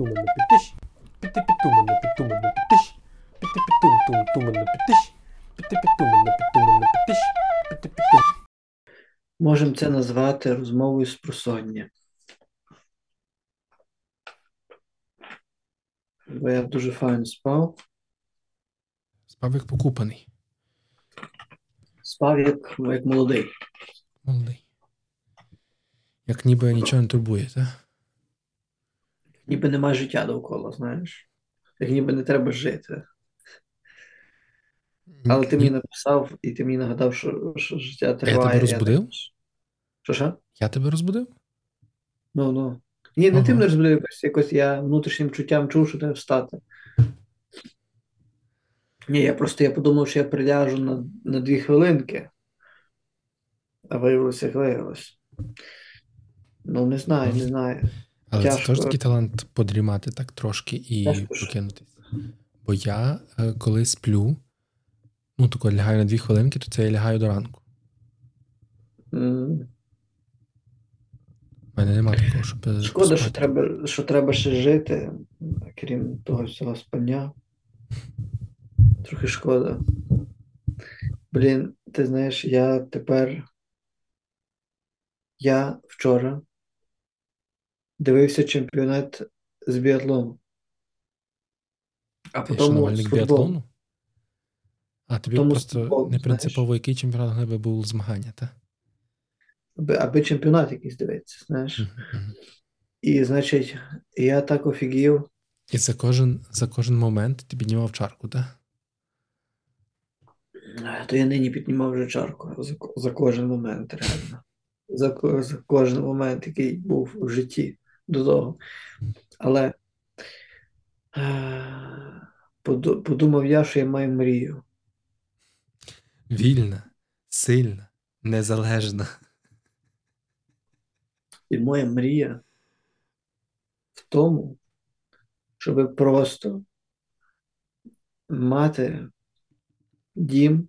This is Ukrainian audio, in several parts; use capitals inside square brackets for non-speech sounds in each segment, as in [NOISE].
Тумана підтиш. Піти підтумана підтумана підтиш. Піти підтум тум тумана підтиш. Піти підтумана підтумана підтиш. Піти підтум. Можемо це назвати розмовою з просоння. Бо я дуже файно спав. Спав як покупаний. Спав як, як молодий. Молодий. Як ніби нічого не турбує, так? Ніби немає життя довкола, знаєш. Як ніби не треба жити. Але ти мені написав, і ти мені нагадав, що, що життя триває. тебе розбудив? Що що? Я тебе розбудив? Ну, ну. Ні, не Ага. тим не розбудив, якось, якось я внутрішнім чуттям чув, що треба встати. Ні, я просто я подумав, що я приляжу на, на дві хвилинки. А виявилося, як виявилось. Ну, не знаю, не знаю. Але це теж такий талант подрімати так трошки і Тяжко ж. Бо я, е, коли сплю, ну тако лягаю на дві хвилинки, то це я лягаю до ранку. У мене немає такого, щоб. е, Шкода, що треба, що треба ще жити, крім того всього спання. Трохи шкода. Блін, ти знаєш, я тепер. Я вчора дивився чемпіонат з біатлону. А потім біатлону? А тобі Тому просто футболу, не принципово, який чемпіонат глиби був змагання, так? Аби, аби чемпіонат якийсь дивитися, знаєш. І, значить, я так офігів. І за кожен, за кожен момент ти піднімав чарку, так? То я нині піднімав вже чарку за, за кожен момент, реально. За, за кожен момент, який був в житті до того. Але е, подумав я, що я маю мрію. Вільна, сильна, незалежна. І моя мрія в тому, щоб просто мати дім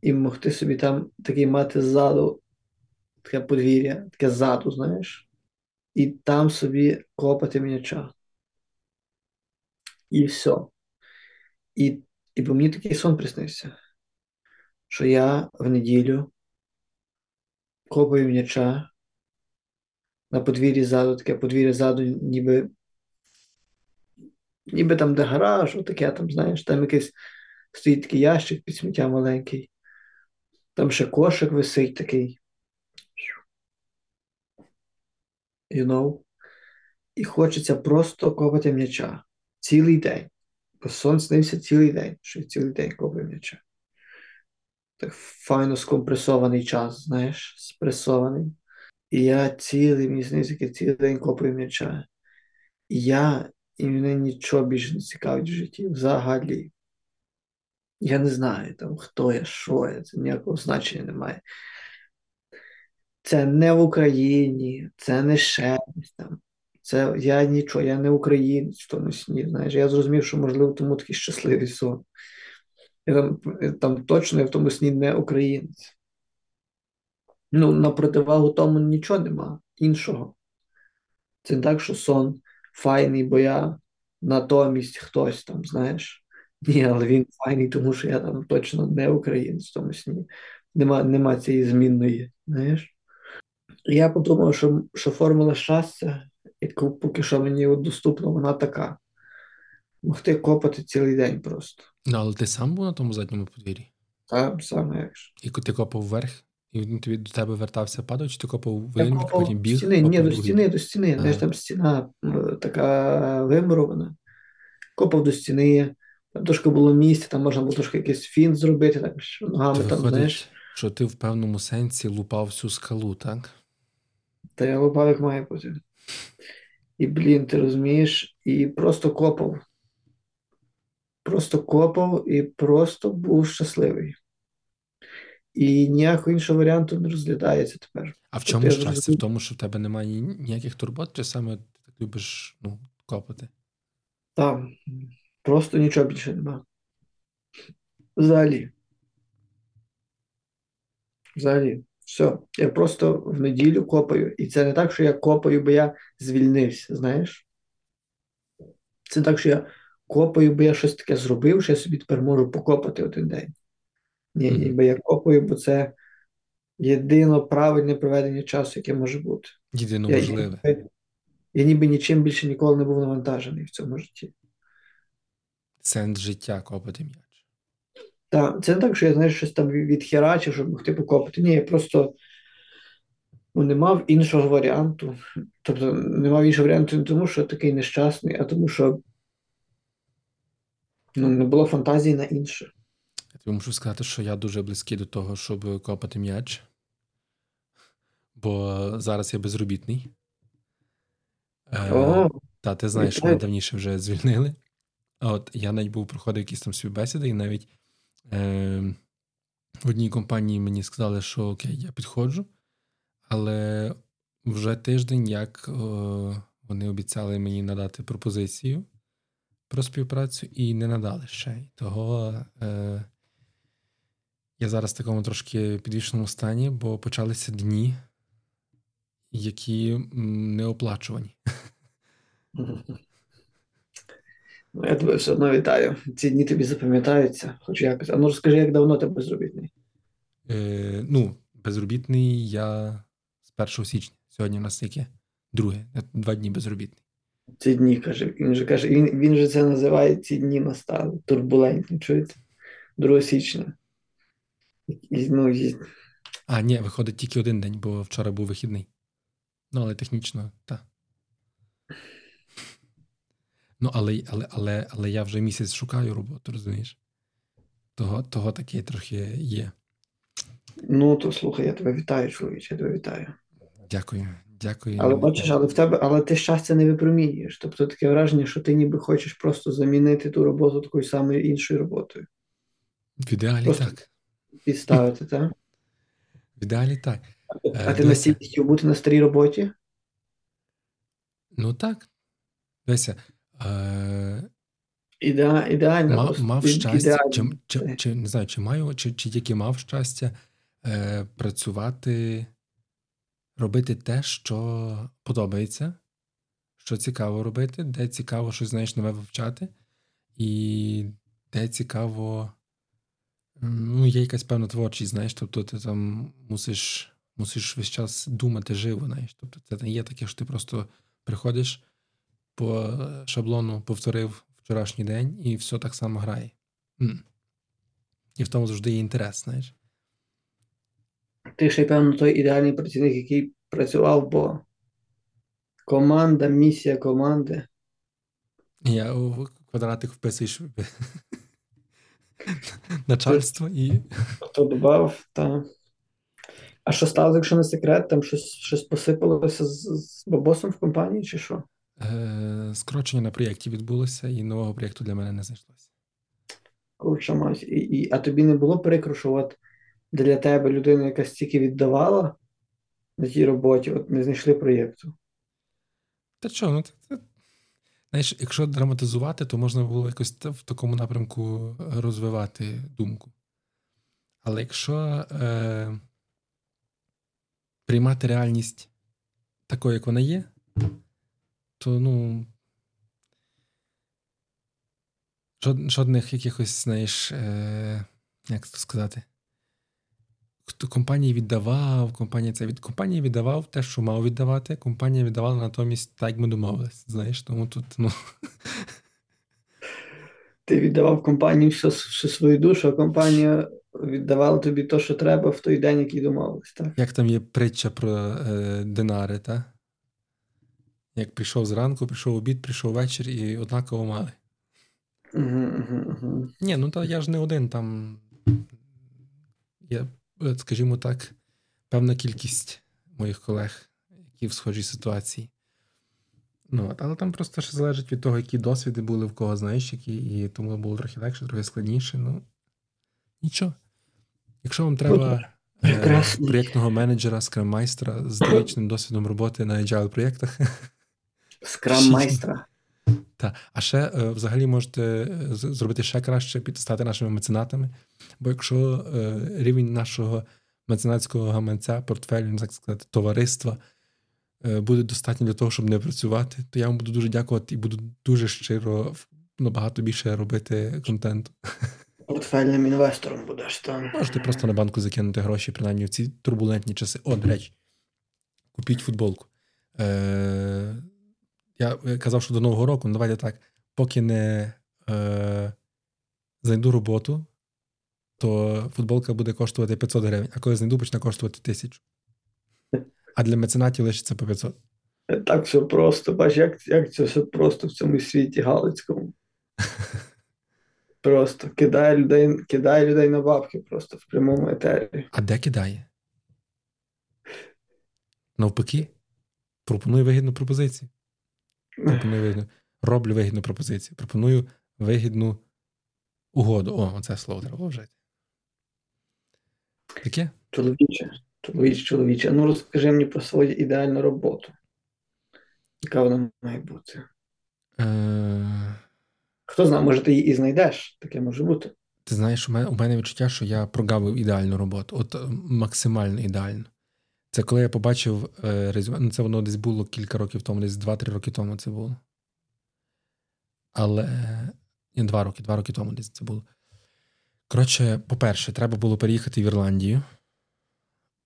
і могти собі там такий мати ззаду, таке подвір'я, таке ззаду, знаєш, і там собі копати м'яча. І все. І, і по мені такий сон приснився, що я в неділю копаю м'яча на подвір'ї ззаду, таке подвір'я ззаду, ніби, ніби там, де гараж, отаке там, знаєш, там якийсь стоїть такий ящик під сміття маленький. Там ще кошик висить такий. You know? І хочеться просто копати м'яча цілий день. Бо сон снився цілий день, що я цілий день копаю м'яча. Так файно скомпресований час, знаєш, спресований. І я цілий мені снився, як я цілий день копаю м'яча. І я, і мене нічого більше не цікавить в житті. Взагалі. Я не знаю, там, хто я, що я, це ніякого значення немає. Це не в Україні, це не ще там. Це я нічого, я не українець в тому сні. Знаєш, я зрозумів, що можливо тому такий щасливий сон. Я там, там точно я в тому сні не українець. Ну, на противагу тому нічого нема іншого. Це не так, що сон файний, бо я натомість хтось там, знаєш. Ні, але він файний, тому що я там точно не українець в тому сні. Нема, нема цієї змінної, знаєш. Я подумав, що, що формула щастя, яку поки що мені от доступна, вона така. Могти копати цілий день просто. Ну, але ти сам був на тому задньому подвір'ї? Там саме як ж. І ти копав вверх, і він тобі до тебе вертався падав, чи ти копав в Я один бік, копав потім біг? стіни, ні, до стіни, до стіни. Знаєш, там стіна така вимурована. Копав до стіни, там трошки було місця, там можна було трошки якийсь фінт зробити, так що ногами там, знаєш. що ти в певному сенсі лупав всю скалу, так? Та я лопав, має бути. І, блін, ти розумієш, і просто копав. Просто копав і просто був щасливий. І ніякого іншого варіанту не розглядається тепер. А в Тобто чому щастя? В тому, що в тебе немає ніяких турбот, чи саме ти так любиш ну, копати? Там просто нічого більше нема. Взагалі. Взагалі. Все. Я просто в неділю копаю. І це не так, що я копаю, бо я звільнився, знаєш? Це так, що я копаю, бо я щось таке зробив, що я собі тепер можу покопати один день. Ні, Мгм. ніби я копаю, бо це єдино правильне проведення часу, яке може бути. Єдино Я, можливе. я, я ніби нічим більше ніколи не був навантажений в цьому житті. Сенс життя копати м'яч. Та, це не так, що я знаєш, щось там відхерачив, щоб могти покопати. Ні, я просто ну, не мав іншого варіанту. Тобто не мав іншого варіанту не тому, що такий нещасний, а тому, що ну, не було фантазії на інше. Я тобі мушу сказати, що я дуже близький до того, щоб копати м'яч. Бо зараз я безробітний. Е, Та ти знаєш, що мене давніше вже звільнили. А от я навіть був проходив якісь там співбесіди, і навіть е, в одній компанії мені сказали, що окей, я підходжу, але вже тиждень, як е, вони обіцяли мені надати пропозицію про співпрацю і не надали ще. Того е, я зараз в такому трошки підвішеному стані, бо почалися дні, які не оплачувані. [LAUGHS] Ну, я тебе все одно вітаю. Ці дні тобі запам'ятаються, хоч якось. А ну розкажи, як давно ти безробітний? Е, ну, безробітний я з 1 січня. Сьогодні у нас яке? Друге. Два дні безробітний. Ці дні, каже. Він же каже, він, він же це називає ці дні настали. Турбулентні, чуєте? 2 січня. І, ну, і, А, ні, виходить тільки один день, бо вчора був вихідний. Ну, але технічно, так. Ну, але, але, але, але я вже місяць шукаю роботу, розумієш? Того, того таке трохи є. ну, то слухай, я тебе вітаю, чоловіче, я тебе вітаю. Дякую. Дякую. Але бачиш, але в тебе, але ти щастя не випромінюєш. Тобто таке враження, що ти ніби хочеш просто замінити ту роботу такою самою іншою роботою. В ідеалі Просто- так. Підставити, так? [LAUGHS] В ідеалі так. А ти дивися. настільки хотів бути на старій роботі? Ну так. Дивися. Е, Іде, ідеально. мав, мав щастя, чи, чи, чи не знаю, чи маю, чи, чи тільки мав щастя е, працювати, робити те, що подобається, що цікаво робити, де цікаво щось знаєш нове вивчати, і де цікаво, ну, є якась певна творчість, знаєш, тобто ти там мусиш, мусиш весь час думати живо, знаєш. Тобто це не є таке, що ти просто приходиш по шаблону, повторив вчорашній день, і все так само грає. І в тому завжди є інтерес, знаєш. Ти ще, певно, той ідеальний працівник, який працював, бо команда, місія команди. Я у квадратик вписуєш начальство і. Хто додав, та. А що сталося, якщо не секрет, там щось, щось посипалося з, з бабосом в компанії, чи що? Е, скорочення на проєкті відбулося, і нового проєкту для мене не знайшлося. Курча мать. І, і, а тобі не було прикро, що от для тебе людина, яка стільки віддавала на тій роботі, от не знайшли проєкту. Та що, ну це, знаєш, якщо драматизувати, то можна було якось в такому напрямку розвивати думку. Але якщо е, приймати реальність такою, як вона є, то ну. Жодних якихось, знаєш, е, як це сказати, хто компанії віддавав, компанія це від компанії віддавав те, що мав віддавати. Компанія віддавала натомість так, як ми домовились. Знаєш, тому тут ну Ти віддавав компанії всю, всю свою душу, а компанія віддавала тобі те, що треба в той день, який домовились, так? як там є притча про е, динари, та? Як прийшов зранку, прийшов обід, прийшов вечір і однаково мали. Угу. Ні, ну та я ж не один там. Є, е, скажімо так, певна кількість моїх колег, які в схожій ситуації. Ну, але там просто ще залежить від того, які досвіди були в кого, знаєш, які, і тому було трохи легше, трохи складніше. Ну, нічого. Якщо вам треба е, проєктного менеджера, скрам-майстра з довічним досвідом роботи на agile проєктах, [LAUGHS] Скрам майстра. Та. А ще е, взагалі можете е, зробити ще краще, стати нашими меценатами. Бо якщо е, рівень нашого меценатського гаманця, портфелю, так сказати, товариства буде достатньо для того, щоб не працювати, то я вам буду дуже дякувати і буду дуже щиро набагато більше робити контенту. Портфельним інвестором будеш там. Можете просто на банку закинути гроші, принаймні в ці турбулентні часи. О, до речі, купіть футболку. Е, Я казав, що до Нового року, ну давайте так, поки не е, знайду роботу, то футболка буде коштувати 500 гривень, а коли знайду, почне коштувати 1000. А для меценатів лишиться по 500. Так все просто. Бач, як, як це все просто в цьому світі Галицькому. Просто кидає людей, кидає людей на бабки просто в прямому етері. А де кидає? Навпаки, пропоную вигідну пропозицію. Пропоную вигідну. Роблю вигідну пропозицію. Пропоную вигідну угоду. О, оце слово треба вжити. Таке? Чоловіче, чоловіче, чоловіче. Ну розкажи мені про свою ідеальну роботу. Яка вона має бути? Е, Хто знає, може, ти її і знайдеш. Таке може бути. Ти знаєш, у мене, у мене відчуття, що я прогавив ідеальну роботу, от максимально ідеально. Це коли я побачив е, резюме, ну це воно десь було кілька років тому, десь 2-3 роки тому це було. Але ні, два роки, два роки тому десь це було. Коротше, по-перше, треба було переїхати в Ірландію.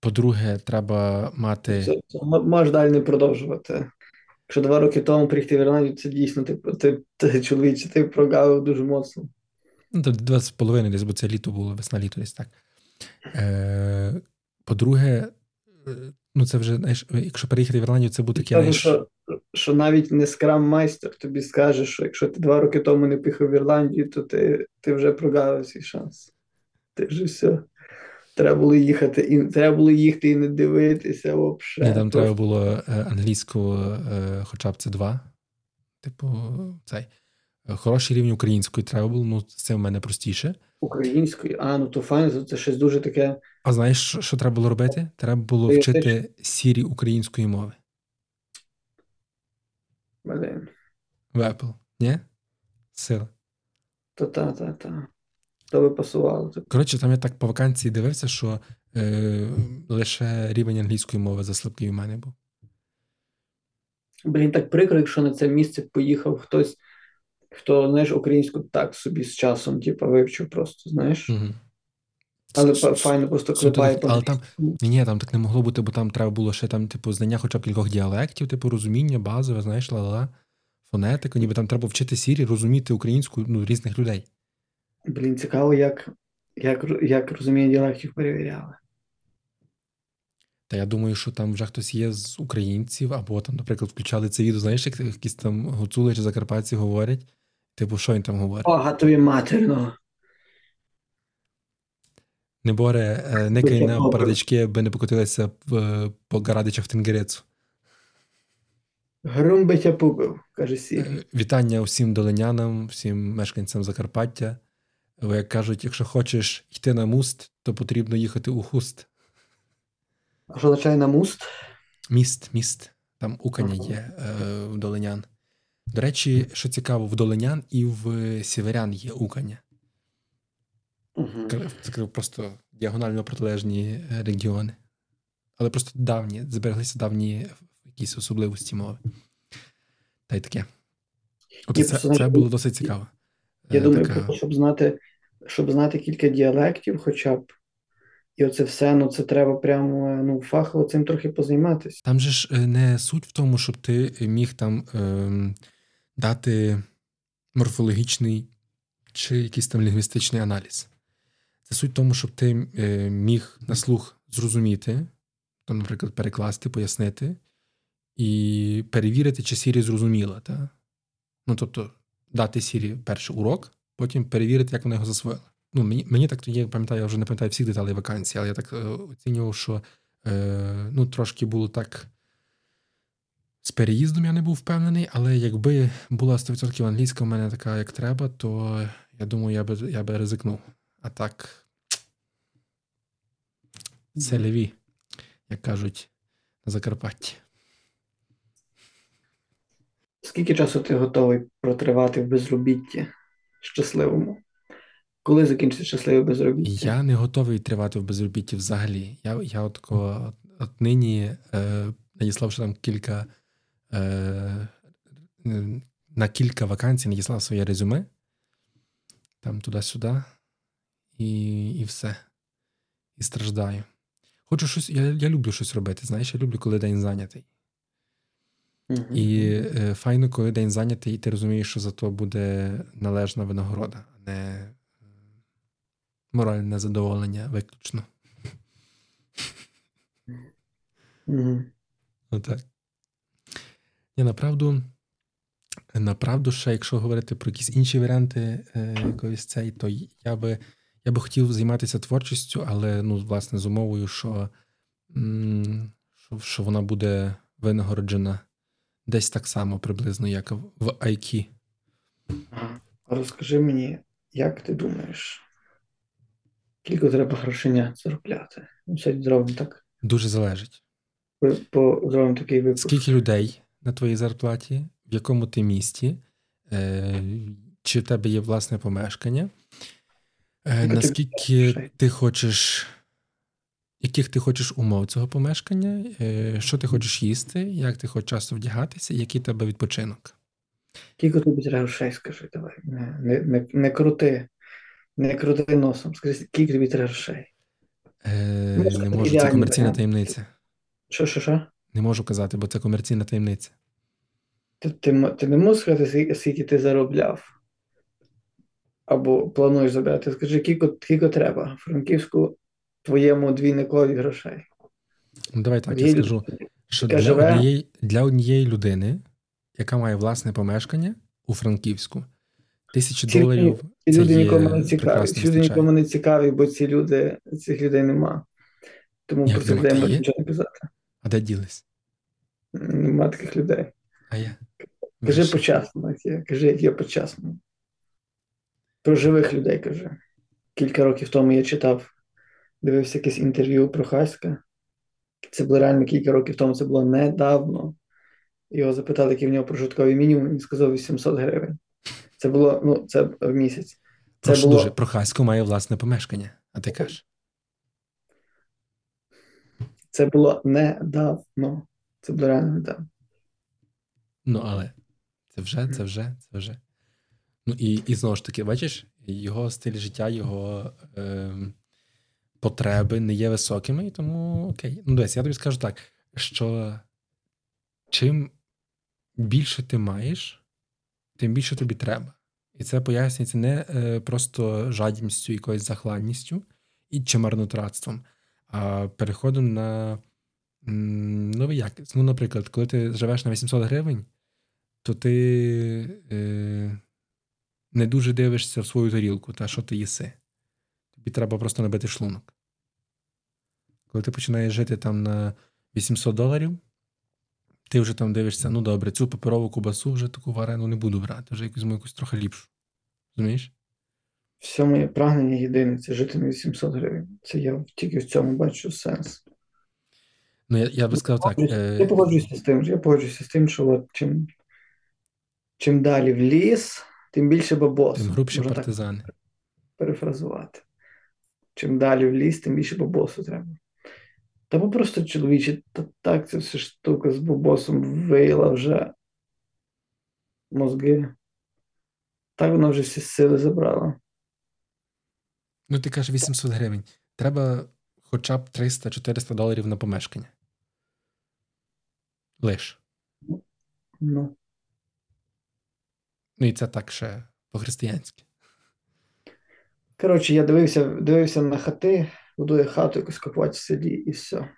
По-друге, треба мати. Це, це можеш далі не продовжувати. Якщо два роки тому приїхати в Ірландію, це дійсно ти, ти, ти чоловіче, ти прогавив дуже моцно. Ну, то два з половиною десь, бо це літо було, весна-літо десь так. Е, по-друге, е, ну це вже, знаєш, якщо переїхати в Ірландію, це буде таке, що, що навіть не скрам-майстер тобі скаже, що якщо ти два роки тому не поїхав в Ірландію, то ти, ти вже прогавив свій шанс. Ти вже все. Треба було їхати і треба було їхати і не дивитися взагалі. Ні, там треба було е, англійську, е, хоча б це два. Типу, цей. Хороший рівень української треба було, ну це в мене простіше. Українською, а ну то файно, це щось дуже таке. А знаєш, що, що треба було робити? Треба було Ти- вчити сірі української мови Блин. в Apple. Ні? Сила. То та, та, та. То би пасувало. Коротше, там я так по вакансії дивився, що е, лише рівень англійської мови заслабкий у мене був. Блін, так прикро, якщо на це місце поїхав хтось, хто, знаєш, українську так собі з часом, типу, вивчив просто, знаєш. Угу. Але файно просто клепає Але там, ні, там так не могло бути, бо там треба було ще там, типу, знання хоча б кількох діалектів, типу, розуміння, базове, знаєш, ла-ла, фонетику, ніби там треба вчити сірі, розуміти українську ну, різних людей. Блін, цікаво, як, як, як розуміння діалектів перевіряли. Та я думаю, що там вже хтось є з українців, або там, наприклад, включали це відео, знаєш, як якісь там гуцули чи закарпатці говорять. Типу, що він там говорить? Ага, тобі матерно. Не боре, е, не Дуже кай на добре. передачки, аби не покотилися в- по Гарадичах Тенгерецу. Грум би тя побив, каже Сірі. Е, Вітання усім долинянам, всім мешканцям Закарпаття. Бо, як кажуть, якщо хочеш йти на муст, то потрібно їхати у хуст. А що означає на муст? Міст, міст. Там Уканя Ага. є е, в Долинян. До речі, що цікаво, в Долинян і в Сіверян є Уканя. Угу. Це просто діагонально протилежні е, регіони. Але просто давні, збереглися давні якісь особливості мови. Та й таке. От це, це було досить цікаво. Я Е, думаю, така- просто, щоб знати, щоб знати кілька діалектів хоча б. І оце все, ну це треба прямо ну, фахово цим трохи позайматися. Там же ж е, не суть в тому, щоб ти міг там ем, дати морфологічний чи якийсь там лінгвістичний аналіз. Це суть в тому, щоб ти е, міг на слух зрозуміти, то, наприклад, перекласти, пояснити і перевірити, чи Сірі зрозуміла. Та? Ну, тобто, дати Сірі перший урок, потім перевірити, як вона його засвоїла. Ну, мені, мені так я пам'ятаю, я вже не пам'ятаю всіх деталей вакансії, але я так е, оцінював, що е, ну, трошки було так. З переїздом я не був впевнений, але якби була 100% англійська в мене така, як треба, то я думаю, я би, я би ризикнув. А так. Це леві, як кажуть на Закарпатті. Скільки часу ти готовий протривати в безробітті щасливому? Коли закінчиться щасливе безробіття? Я не готовий тривати в безробітті взагалі. Я, я от, от, от нині е, надіслав ще там кілька е, на кілька вакансій, надіслав своє резюме, там туди-сюди, і і все. І страждаю. Хочу щось, я я люблю щось робити. Знаєш, я люблю, коли день зайнятий. Мгм. І е, файно, коли день зайнятий, і ти розумієш, що за то буде належна винагорода, а не е, моральне задоволення виключно. Мгм. Отак. Ні, направду, направду, ще, якщо говорити про якісь інші варіанти е, якоїсь цей, то я би, я би хотів займатися творчістю, але ну, власне, з умовою, що, що, що вона буде винагороджена десь так само приблизно, як в IQ. Розкажи мені, як ти думаєш, скільки треба грошенят заробляти? Ну, зробимо так. Дуже залежить. По, по, зробимо такий випуск. Скільки людей на твоїй зарплаті, в якому ти місті, е, чи в тебе є власне помешкання, е, наскільки ти хочеш, яких ти хочеш умов цього помешкання, е, що ти хочеш їсти, як ти хочеш часто вдягатися, який тебе відпочинок. Скільки тобі треба грошей, скажи, давай. Не, не, не, не крути, не крути носом. Скажи, скільки тобі треба грошей? Е, Може, не можу, це комерційна варіант. таємниця. Що, що, що? Не можу казати, бо це комерційна таємниця. Ти, ти, ти не можеш сказати, скільки ти заробляв? Або плануєш заробляти. Скажи, скільки, треба Франківську твоєму двійникові грошей. Ну, Давай так, я скажу, що для живе- однієї, для однієї людини, яка має власне помешкання у Франківську, тисячі Ці доларів Ці це люди є нікому не цікаві. Ці люди нікому не цікаві, бо ці люди, цих людей нема. Тому про цих людей можна нічого не казати. А де ділись? Нема таких людей. А я. Кажи почасно. Кажи, як є почасно. Про живих людей кажи. Кілька років тому я читав, дивився якесь інтерв'ю про Хаська. Це було реально кілька років тому, це було недавно. Його запитали, який в нього прожитковий мінімум, він сказав 800 гривень. Це було, ну, це в місяць. Це Прошу було дуже, Прохасько має власне помешкання, а ти кажеш. Це було недавно. Це було реально недавно. Ну, але це вже, це вже, це вже. Ну і, і знову ж таки, бачиш, його стиль життя, його е, потреби не є високими, і тому окей. Ну, дивись, я тобі скажу так, що чим більше ти маєш, тим більше тобі треба. І це пояснюється не е, просто жадібністю, якоюсь захладністю і чи марнотратством, а переходом на новий якість. Ну, наприклад, коли ти живеш на 800 гривень, то ти е, не дуже дивишся в свою тарілку, та що ти їси. Тобі треба просто набити шлунок. Коли ти починаєш жити там на 800 доларів, ти вже там дивишся, ну добре, цю паперову кубасу вже таку варену не буду брати, вже якусь якусь трохи ліпшу. Розумієш? Все моє прагнення єдине це жити на 800 гривень. Це я тільки в цьому бачу сенс. Ну, я, я би сказав так. Я Е, погоджуюся з тим, я погоджуюся з тим, що от чим, чим далі в ліс, тим більше бабосу. тим грубші Можна так партизани. перефразувати. Чим далі в ліс, тим більше бабосу треба. Та просто чоловіче, та так ця вся штука з бабосом виїла вже мозги. Так вона вже всі сили забрала. Ну, ти кажеш 800 гривень. Треба хоча б 300-400 доларів на помешкання. Лиш. Ну, Ну і це так ще по-християнськи. коротше, я дивився, дивився на хати, будує хату якусь копати в селі і все.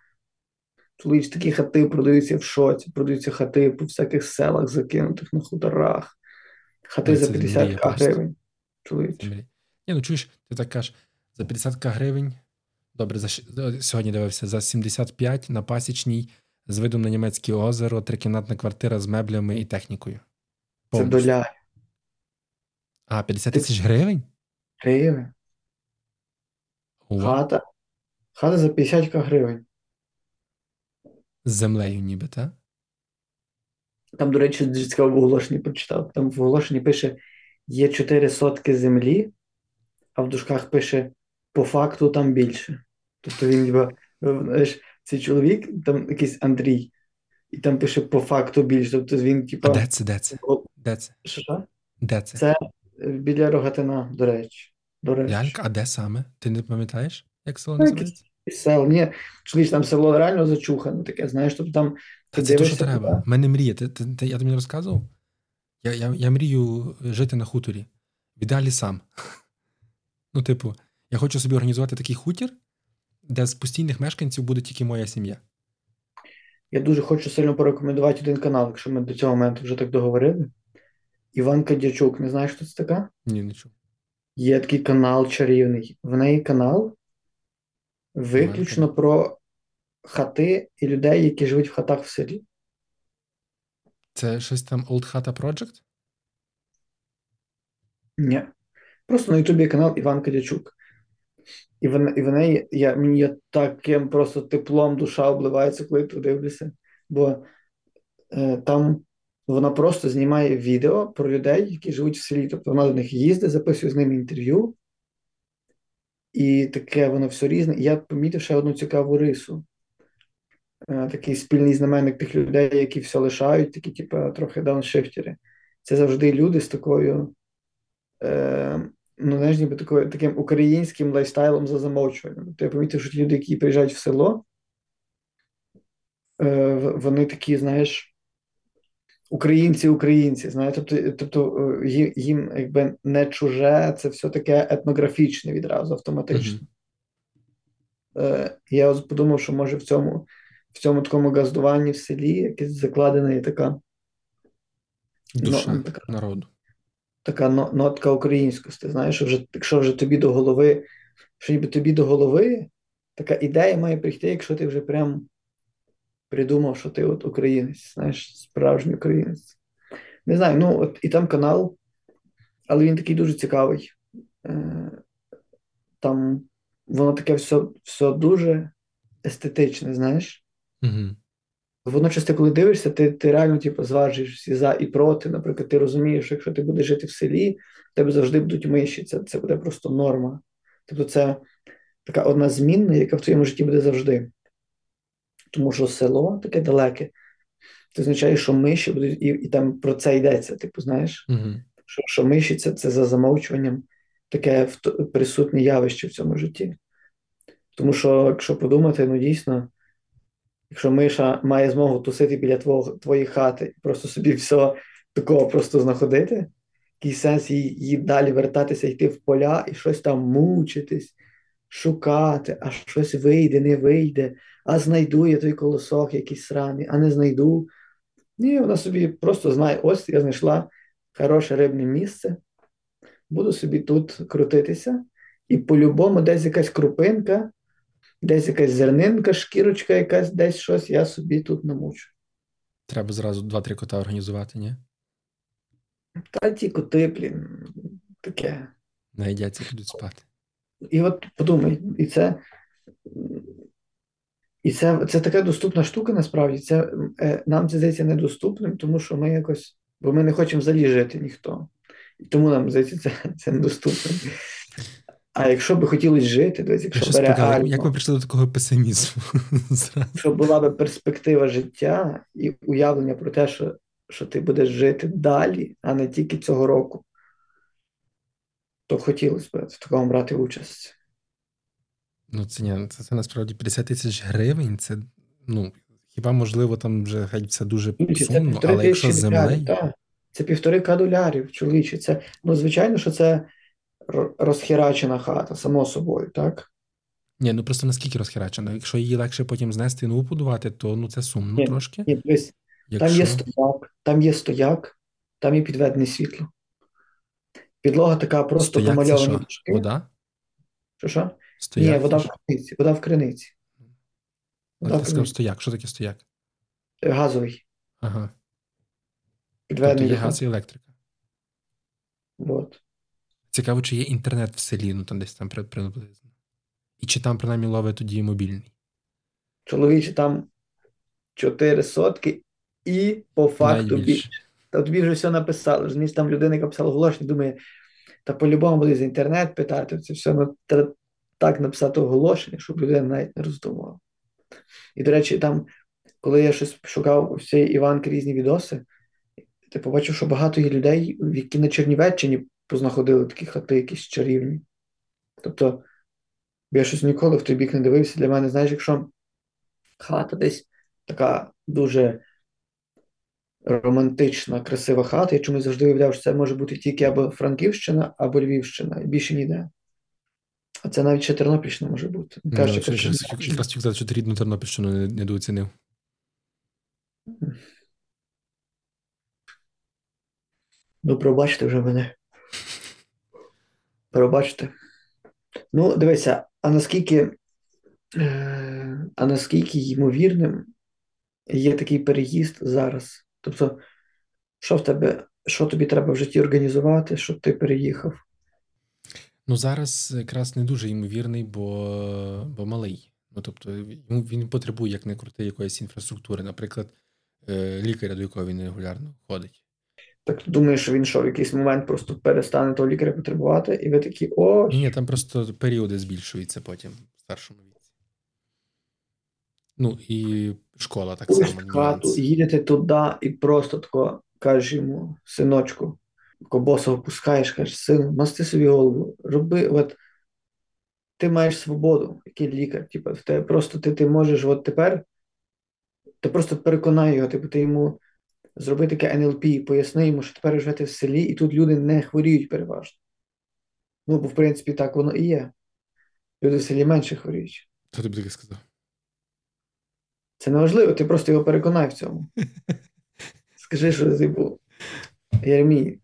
Чоловіч, такі хати продаються в шоці, продаються хати по всяких селах, закинутих на хуторах. Хати Ой, за 50 мрія просто. гривень. Чоловіч. Ні, ну чуєш, ти так кажеш, за 50 гривень. Добре, за, сьогодні дивився, за 75 на пасічній з видом на німецьке озеро, трикімнатна квартира з меблями і технікою. Це Повністю. доля А, 50 тисяч гривень? гривень. Хата. Хата за 50 гривень. З землею ніби, та? Там, до речі, дуже цікаво в оголошенні прочитав. Там в оголошенні пише: є 4 сотки землі, а в дужках пише по факту там більше. Тобто він ніби, знаєш, цей чоловік, там якийсь Андрій, і там пише по факту більше. Тобто він, А де це? Де це? Де це? що? Де це? Це е, біля Рогатина, до речі. До речі. Лялька, а де саме? Ти не пам'ятаєш, як село називається? Сел, ні, чоловіч, там село реально зачухане таке, знаєш, тобто там Та це то, що треба. У мене мрія. Ти, ти, ти- я тобі не розказував? Я, я, я мрію жити на хуторі. В ідеалі сам. [LAUGHS] Ну, типу, я хочу собі організувати такий хутір, де з постійних мешканців буде тільки моя сім'я. Я дуже хочу сильно порекомендувати один канал, якщо ми до цього моменту вже так договорили. Іванка Дячук, не знаєш, хто це така? Ні, не чув. Є такий канал чарівний. В неї канал виключно про хати і людей, які живуть в хатах в селі. Це щось там Old Hata Project? Ні. Просто на Ютубі канал Іванка Дячук. І в, і в неї я, мені таким просто теплом душа обливається, коли я то дивлюся. Бо е, там вона просто знімає відео про людей, які живуть в селі. Тобто вона до них їздить, записує з ними інтерв'ю. І таке воно все різне. І я помітив ще одну цікаву рису. Е, такий спільний знаменник тих людей, які все лишають, такі, типу, трохи дауншифтери. Це завжди люди з такою. Е, ну, знаєш, ніби такою, таким українським лайфстайлом за замовчуванням. Тобто я помітив, що ті люди, які приїжджають в село, е, вони такі, знаєш, українці-українці, знаєш, тобто, тобто е, їм, якби не чуже, це все таке етнографічне відразу автоматично. Е, я ось подумав, що може в цьому, в цьому такому газдуванні в селі якась закладена і така, Душа Ну, така- народу. така но- нотка українськості. Знаєш, що вже, якщо вже тобі до голови, що ніби тобі до голови, така ідея має прийти, якщо ти вже прям придумав, що ти от українець, знаєш, справжній українець. Не знаю, ну от і там канал, але він такий дуже цікавий. Е, Там воно таке все, все дуже естетичне, знаєш. Угу. Водночас, ти коли дивишся, ти, ти реально типу, зважуєш всі за і проти. Наприклад, ти розумієш, що якщо ти будеш жити в селі, в тебе завжди будуть миші. Це, це буде просто норма. Тобто, це така одна змінна, яка в твоєму житті буде завжди. Тому що село таке далеке, це означає, що миші будуть, і, і там про це йдеться. Типу, знаєш, Угу. що, що миші це, це за замовчуванням таке присутнє явище в цьому житті. Тому що, якщо подумати, ну дійсно, якщо миша має змогу тусити біля твого, твоєї хати і просто собі все такого просто знаходити, який сенс їй, їй далі вертатися, йти в поля і щось там мучитись, шукати, а щось вийде, не вийде, а знайду я той колосок якийсь сраний, а не знайду. Ні, вона собі просто знає, ось я знайшла хороше рибне місце, буду собі тут крутитися, і по-любому десь якась крупинка, десь якась зернинка, шкірочка, якась десь щось, я собі тут намучу. Треба зразу два-три кота організувати, ні? Та ті коти, блін, таке. Наїдяться, підуть спати. І от подумай, і це. І це, це така доступна штука, насправді. Це, е, нам це здається недоступним, тому що ми якось, бо ми не хочемо взагалі жити ніхто. І тому нам здається, це, це недоступно. А якщо би хотілося жити, Я якщо б реально, як ми прийшли до такого песимізму? [LAUGHS] Якщо була б перспектива життя і уявлення про те, що, що ти будеш жити далі, а не тільки цього року, то хотілося б в такому брати участь. Ну, це ні, це, це насправді 50 тисяч гривень. Це ну, хіба можливо там вже геть все дуже Ні, це але якщо землею. Це півтори ка долярів, чоловіче. Це, ну, звичайно, що це розхерачена хата, само собою, так? Ні, ну просто наскільки розхерачено. Якщо її легше потім знести і нову будувати, то ну це сумно Ні, трошки. Ні, дивись, там є стояк, там є стояк, там є підведене світло. Підлога така просто стояк, це що? Вода? Що, що? Стояк. Ні, вода в криниці, вода в криниці. Вода ти в сказав криниці. стояк. Що таке стояк? Газовий, Ага. Тобто підведений є до газ і електрика. От. Цікаво, чи є інтернет в селі, ну там десь там при- приблизно. І чи там принаймні ловить тоді мобільний. Чоловіче, там 4 сотки і по факту Найбільше. більше. Та тобі вже все написали. Розумієш, там людина, яка писала оголошення, думає, та по-любому буде з інтернет питати, це все ну, так написати оголошення, щоб людина навіть не роздумувала. І, до речі, там коли я щось шукав у цієї Іванки різні відоси, ти побачив, що багато є людей, які на Чернівеччині познаходили такі хати, якісь чарівні. Тобто, я щось ніколи в той бік не дивився. Для мене, знаєш, якщо хата десь така дуже романтична, красива хата, я чомусь завжди уявляв, що це може бути тільки або Франківщина, або Львівщина, і більше ніде. А це навіть ще Тернопільщина може бути. Кажуть, це якась якраз хотів що ти рідну Тернопільщину не- недооцінив. Ну, пробачте вже мене. Пробачте. Ну, дивися, а наскільки, е, а наскільки ймовірним є такий переїзд зараз? Тобто, що в тебе, що тобі треба в житті організувати, щоб ти переїхав? Ну, зараз якраз не дуже ймовірний, бо, бо малий. Ну, тобто, йому він потребує, як не крути, якоїсь інфраструктури, наприклад, е, лікаря, до якого він регулярно ходить. Так думаєш, що він що в якийсь момент просто перестане того лікаря потребувати, і ви такі, о, Ні, ні, там просто періоди збільшуються потім в старшому віці. Ну, і школа так Пусть само. хату, їдете туди і просто тако кажеш йому, синочку, кобосого пускаєш, кажеш, сину, масти собі голову, роби, от ти маєш свободу, який лікар, типу, в тебе просто ти, ти можеш, от тепер, ти просто переконай його, типу, ти йому зроби таке НЛП, поясни йому, що тепер живете в селі, і тут люди не хворіють переважно. Ну, бо в принципі так воно і є. Люди в селі менше хворіють. Хто тобі таке сказав? Це не важливо, ти просто його переконай в цьому. [LAUGHS] Скажи, що типу, Єрмій,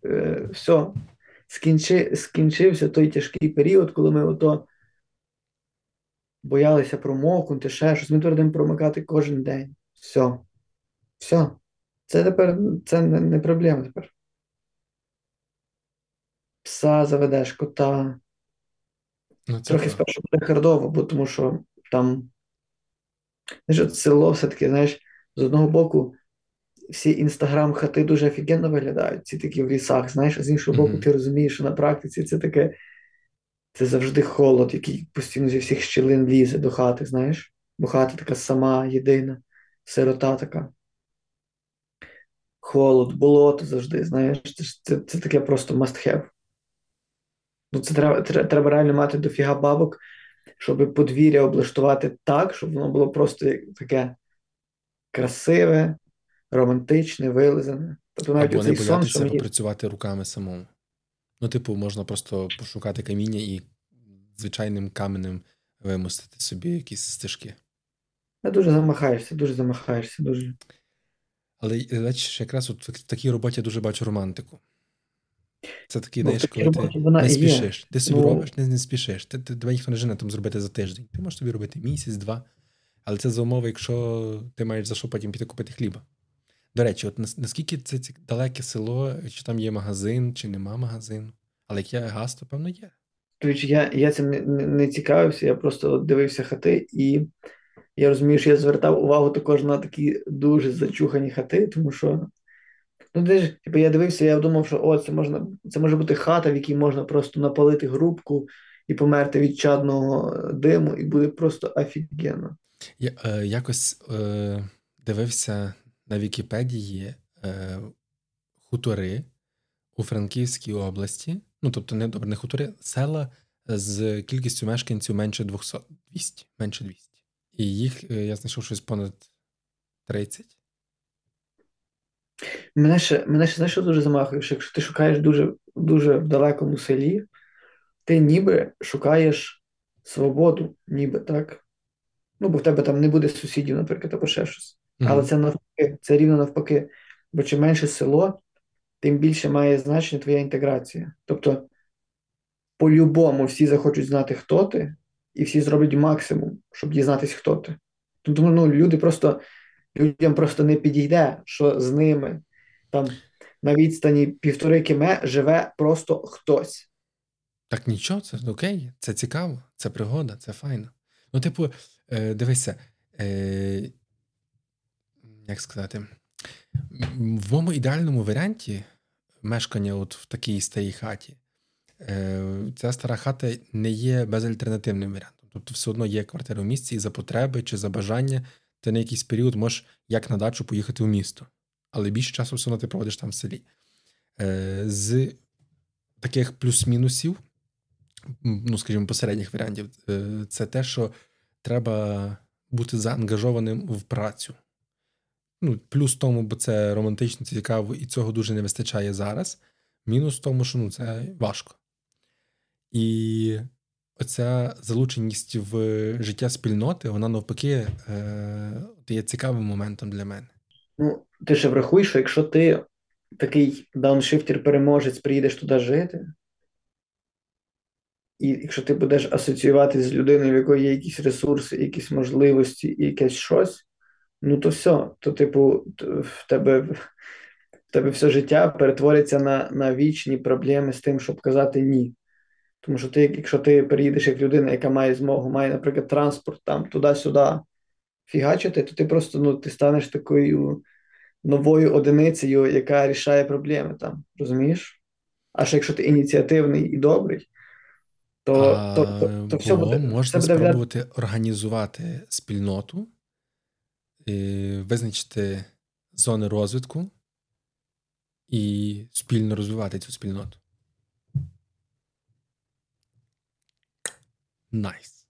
е, все, скінчи, скінчився той тяжкий період, коли ми ото боялися промокнути, ще щось. Ми твердимо промикати кожен день. Все. Все. Це тепер це не, не проблема тепер. Пса заведеш, кота. Ну, це Трохи так. спершу буде хардово, бо тому що там знаєш, село все-таки, знаєш, з одного боку, всі інстаграм-хати дуже офігенно виглядають, ці такі в лісах, знаєш, а з іншого боку, ти розумієш, що на практиці це таке, це завжди холод, який постійно зі всіх щілин лізе до хати, знаєш, бо хата така сама, єдина, сирота така. Холод, болото завжди, знаєш, це, це, це таке просто must have. Ну, це треба, треба реально мати дофіга бабок, щоб подвір'я облаштувати так, щоб воно було просто таке красиве, романтичне, вилизане. Тобто навіть Або не оцей сон, що боятися мені... попрацювати руками самому. Ну, типу, можна просто пошукати каміння і звичайним каменем вимостити собі якісь стежки. Я дуже замахаєшся, дуже замахаєшся, дуже. Але е, бачиш, якраз от в такій роботі я дуже бачу романтику. Це такий, Ну, знаєш, коли ти роботі вона не і є. спішиш. Ти собі Ну- робиш, не, не спішиш. Ти, ти, тебе ніхто не жене там зробити за тиждень. Ти можеш собі робити місяць, два. Але це за умови, якщо ти маєш за що потім піти купити хліба. До речі, от наскільки це далеке село, чи там є магазин, чи нема магазину. Але як є газ, то певно є. Я, я цим не, цікавився, я просто дивився хати, і я розумію, що я звертав увагу також на такі дуже зачухані хати, тому що ну, де ж, типу, я дивився, я думав, що о, це можна, це може бути хата, в якій можна просто напалити грубку і померти від чадного диму, і буде просто офігенно. Я е, якось е, дивився на Вікіпедії е, хутори у Франківській області. Ну, тобто, не добре, не хутори, села з кількістю мешканців менше 200, 200 менше 200. І їх е, я знайшов щось понад 30. Мене ще, мене ще знаєш, що дуже замахує, що якщо ти шукаєш дуже, дуже в далекому селі, ти ніби шукаєш свободу, ніби так. Ну, бо в тебе там не буде сусідів, наприклад, або ще щось. Але це навпаки, це рівно навпаки. Бо чим менше село, тим більше має значення твоя інтеграція. Тобто, по-любому всі захочуть знати, хто ти, і всі зроблять максимум, щоб дізнатись, хто ти. Тому ну, люди просто, людям просто не підійде, що з ними там на відстані півтори кіме живе просто хтось. Так нічого, це окей, це цікаво, це пригода, це файно. Ну, типу, е, дивися, е, як сказати, в моєму ідеальному варіанті мешкання от в такій старій хаті, е, ця стара хата не є безальтернативним варіантом. Тобто, все одно є квартира в місті, і за потреби чи за бажання ти на якийсь період можеш як на дачу поїхати в місто, але більше часу все одно ти проводиш там в селі. Е, З таких плюс-мінусів, ну, скажімо, посередніх варіантів, е, це те, що треба бути заангажованим в працю. Ну, Плюс тому, бо це романтично, це цікаво, і цього дуже не вистачає зараз. Мінус в тому, що ну, це важко. І оця залученість в життя спільноти, вона навпаки е, є цікавим моментом для мене. Ну, ти ще врахуй, що якщо ти такий дауншифтер-переможець, приїдеш туди жити, і якщо ти будеш асоціюватися з людиною, в якої є якісь ресурси, якісь можливості і якесь щось, ну то все, то, типу, в тебе в тебе все життя перетвориться на на вічні проблеми з тим, щоб казати ні. Тому що ти, якщо ти переїдеш як людина, яка має змогу, має, наприклад, транспорт там туди-сюди фігачити, то ти просто ну, ти станеш такою новою одиницею, яка рішає проблеми там, розумієш? А ще якщо ти ініціативний і добрий, то а, то, то, то все буде можна все буде спробувати організувати спільноту, визначити зони розвитку і спільно розвивати цю спільноту. Nice.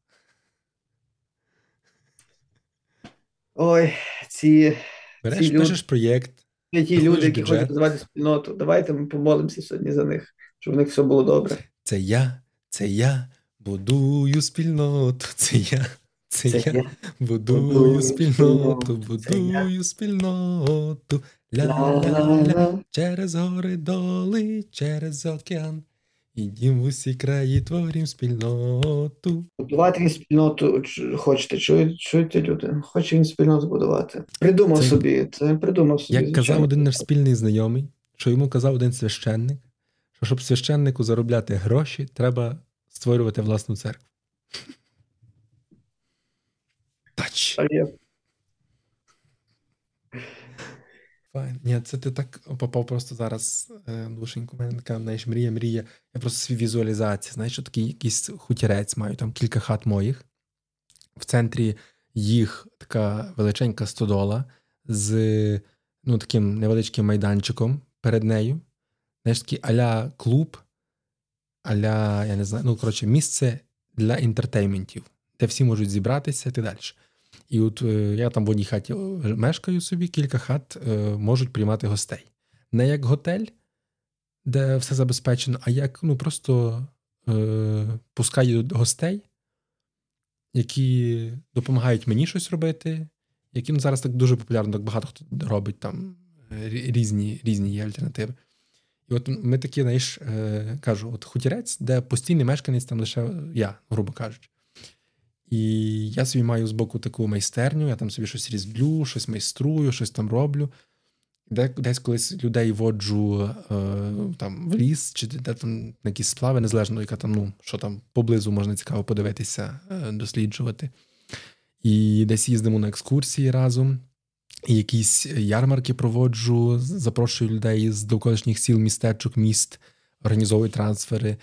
Ой, ці. Береш, ці люди, пишеш проєкт. ті люди, які хочуть розвивати спільноту. Давайте ми помолимося сьогодні за них, щоб у них все було добре. Це я, це я будую спільноту. Це я, це, це я, я будую, будую спільноту, будую спільноту. Ля-ля-ля, через гори доли, через океан. Ідім в усі краї творім спільноту. Будувати він спільноту хочете, чуєте, чуєте люди? Хоче він спільноту будувати. Придумав це, собі, це придумав собі. Як казав один наш спільний знайомий, що йому казав один священник, що щоб священнику заробляти гроші, треба створювати власну церкву. Touch. Fine. Ні, це ти так попав просто зараз е, душеньку. У мене така знаєш, мрія, мрія. Я просто свій візуалізація. Знаєш, що такий якийсь хутірець маю, там кілька хат моїх. В центрі їх така величенька стодола з ну, таким невеличким майданчиком перед нею. Знаєш, такий аля клуб, аля, я не знаю, ну, коротше, місце для інтертейментів, де всі можуть зібратися і так далі. І от е, я там в одній хаті мешкаю собі, кілька хат е, можуть приймати гостей. Не як готель, де все забезпечено, а як ну, просто е, пускаю гостей, які допомагають мені щось робити, які ну, зараз так дуже популярно, так багато хто робить там е, різні різні є альтернативи. І от ми такі, знаєш, е, кажу, от хутірець, де постійний мешканець там лише я, грубо кажучи. І я собі маю з боку таку майстерню, я там собі щось різблю, щось майструю, щось там роблю. Десь колись людей воджу е, там в ліс, чи де там на якісь сплави, незалежно, яка там, ну, що там поблизу можна цікаво подивитися, е, досліджувати. І десь їздимо на екскурсії разом, і якісь ярмарки проводжу, запрошую людей з довколишніх сіл, містечок, міст, організовую трансфери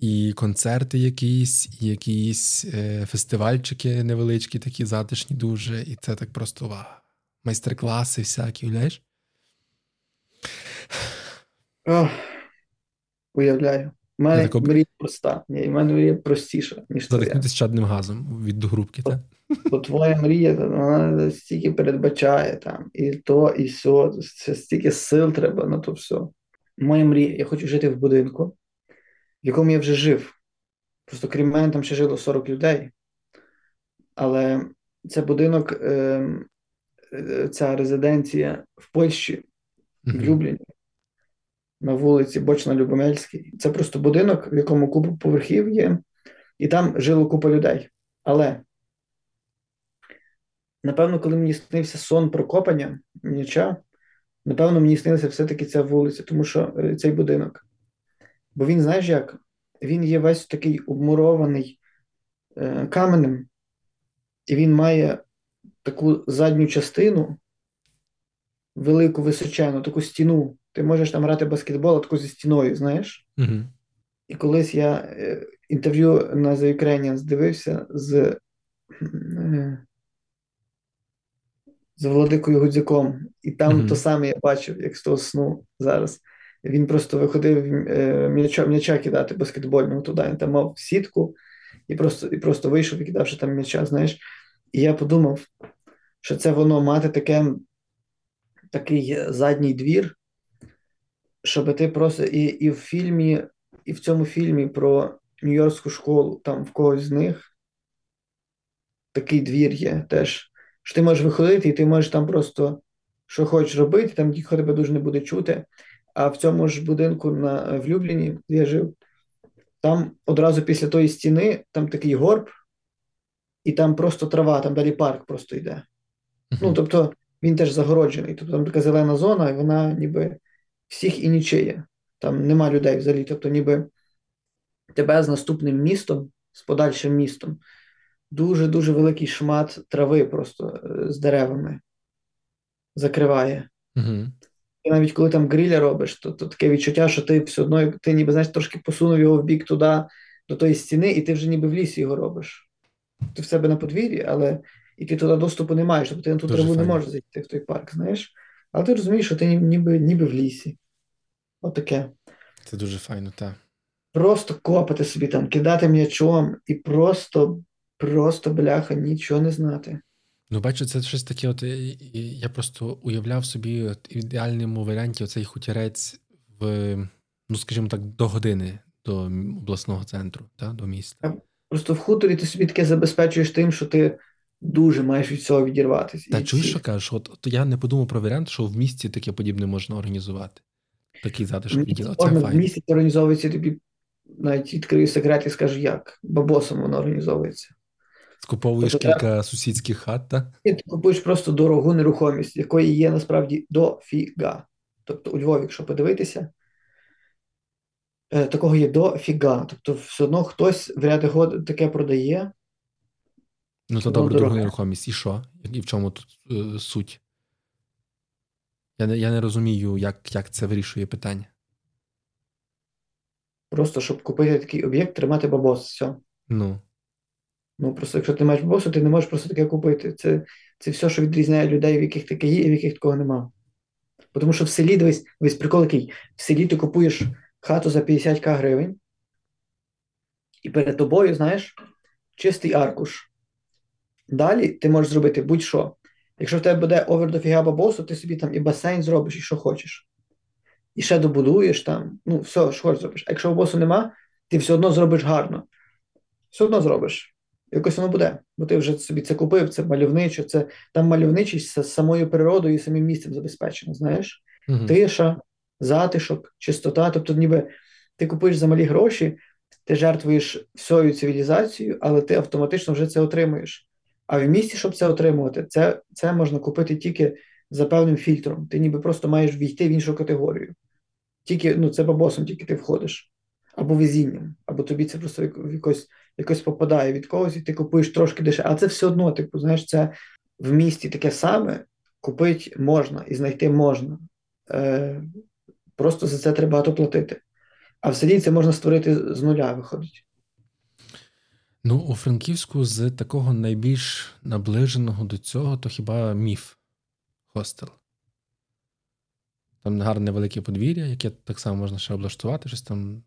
і концерти якісь, і якісь е, фестивальчики невеличкі, такі затишні дуже. І це так просто вау. Майстер-класи всякі, уявляєш? Уявляю. У мене тако... мрія проста. Ні, в мене мрія простіша, ніж. Задихнутися чадним газом від грубки, так? Бо твоя мрія, вона стільки передбачає там, і то, і все. Це стільки сил треба на то все. Моя мрія, я хочу жити в будинку, в якому я вже жив. Просто крім мене там ще жило 40 людей. Але це будинок, ем, е, ця резиденція в Польщі, в Любліні, на вулиці Бочна-Любомельській. Це просто будинок, в якому купа поверхів є, і там жило купа людей. Але, напевно, коли мені снився сон про копання ніча, напевно, мені снилася все-таки ця вулиця, тому що е, цей будинок. Бо він, знаєш як? Він є весь такий обмурований е, каменем, і він має таку задню частину, велику височену, таку стіну. Ти можеш там грати баскетбол, а таку зі стіною, знаєш? Угу. І колись я е, інтерв'ю на The Ukrainians дивився з е, з Владикою Гудзяком. І там Мгм. то саме я бачив, як з того сну зараз. Він просто виходив е, м'яча, м'яча кидати баскетбольного туди. Він там мав сітку і просто, і просто вийшов і кидав ще там м'яча, знаєш. І я подумав, що це воно мати таке, такий задній двір, щоб ти просто і, і в фільмі, і в цьому фільмі про Нью-Йоркську школу, там в когось з них такий двір є теж. Що ти можеш виходити, і ти можеш там просто що хочеш робити, там ніхто тебе дуже не буде чути. А в цьому ж будинку на в Любліні, де я жив, там одразу після тої стіни там такий горб, і там просто трава, там далі парк просто йде. Ну, тобто він теж загороджений. Тобто там така зелена зона, і вона ніби всіх і нічиє. Там нема людей взагалі. Тобто, ніби тебе з наступним містом, з подальшим містом, дуже-дуже великий шмат трави просто е, з деревами закриває. Мгм. І навіть коли там гриля робиш, то, то таке відчуття, що ти все одно, ти ніби знаєш, трошки посунув його в бік туди, до тої стіни, і ти вже ніби в лісі його робиш. Ти в себе на подвір'ї, але і ти туди доступу не маєш, тобто ти на ту траву не можеш зайти в той парк, знаєш. Але ти розумієш, що ти ніби, ніби в лісі. Отаке. Це дуже файно, так. Просто копати собі там, кидати м'ячом і просто, просто бляха, нічого не знати. Ну, бачу, це щось таке, от і я просто уявляв собі от, в ідеальному варіанті оцей хутірець в, ну, скажімо так, до години до обласного центру, та, до міста. Просто в хуторі ти собі таке забезпечуєш тим, що ти дуже маєш від цього відірватися. Та чуєш, що кажеш? От, от я не подумав про варіант, що в місті таке подібне можна організувати. Такий затишок Місяць відділ. Це в місяць організовується тобі навіть відкрию секрет і скажу, як. Бабосом воно організовується. Скуповуєш Тобто кілька сусідських хат, та? І ти купуєш просто дорогу нерухомість, якої є насправді дофіга. Тобто у Львові, якщо подивитися, е, такого є дофіга. Тобто, все одно хтось в ряди год таке продає. Ну, то добре, дорога нерухомість. І що? І в чому тут е, суть? Я не, я не розумію, як, як це вирішує питання. Просто щоб купити такий об'єкт, тримати бабос. Все. Ну, Ну, просто якщо ти маєш бабосу, ти не можеш просто таке купити. Це, це все, що відрізняє людей, в яких таке є, і в яких такого нема. Тому що в селі, дивись, дивись, прикол який, в селі ти купуєш хату за 50к гривень, і перед тобою, знаєш, чистий аркуш. Далі ти можеш зробити будь-що. Якщо в тебе буде овер дофіга бабосу, ти собі там і басейн зробиш, і що хочеш. І ще добудуєш там, ну, все, що хочеш зробиш. А якщо бабосу нема, ти все одно зробиш гарно. Все одно зробиш. Якось воно буде, бо ти вже собі це купив, це мальовничо, це там мальовничість з самою природою і самим місцем забезпечено, знаєш? угу. Тиша, затишок, чистота. Тобто, ніби ти купуєш за малі гроші, ти жертвуєш всю цивілізацією, але ти автоматично вже це отримуєш. А в місті, щоб це отримувати, це, це можна купити тільки за певним фільтром. Ти ніби просто маєш війти в іншу категорію. Тільки, ну, це бабосом, тільки ти входиш. Або везінням, або тобі це просто в якось, якось попадає від когось, і ти купуєш трошки дешевше. Але це все одно, типу, знаєш, це в місті таке саме купити можна і знайти можна. Е, просто за це треба багато платити. А в селі це можна створити з нуля, виходить. Ну, у Франківську з такого найбільш наближеного до цього, то хіба міф хостел. Там гарне велике подвір'я, яке так само можна ще облаштувати, щось там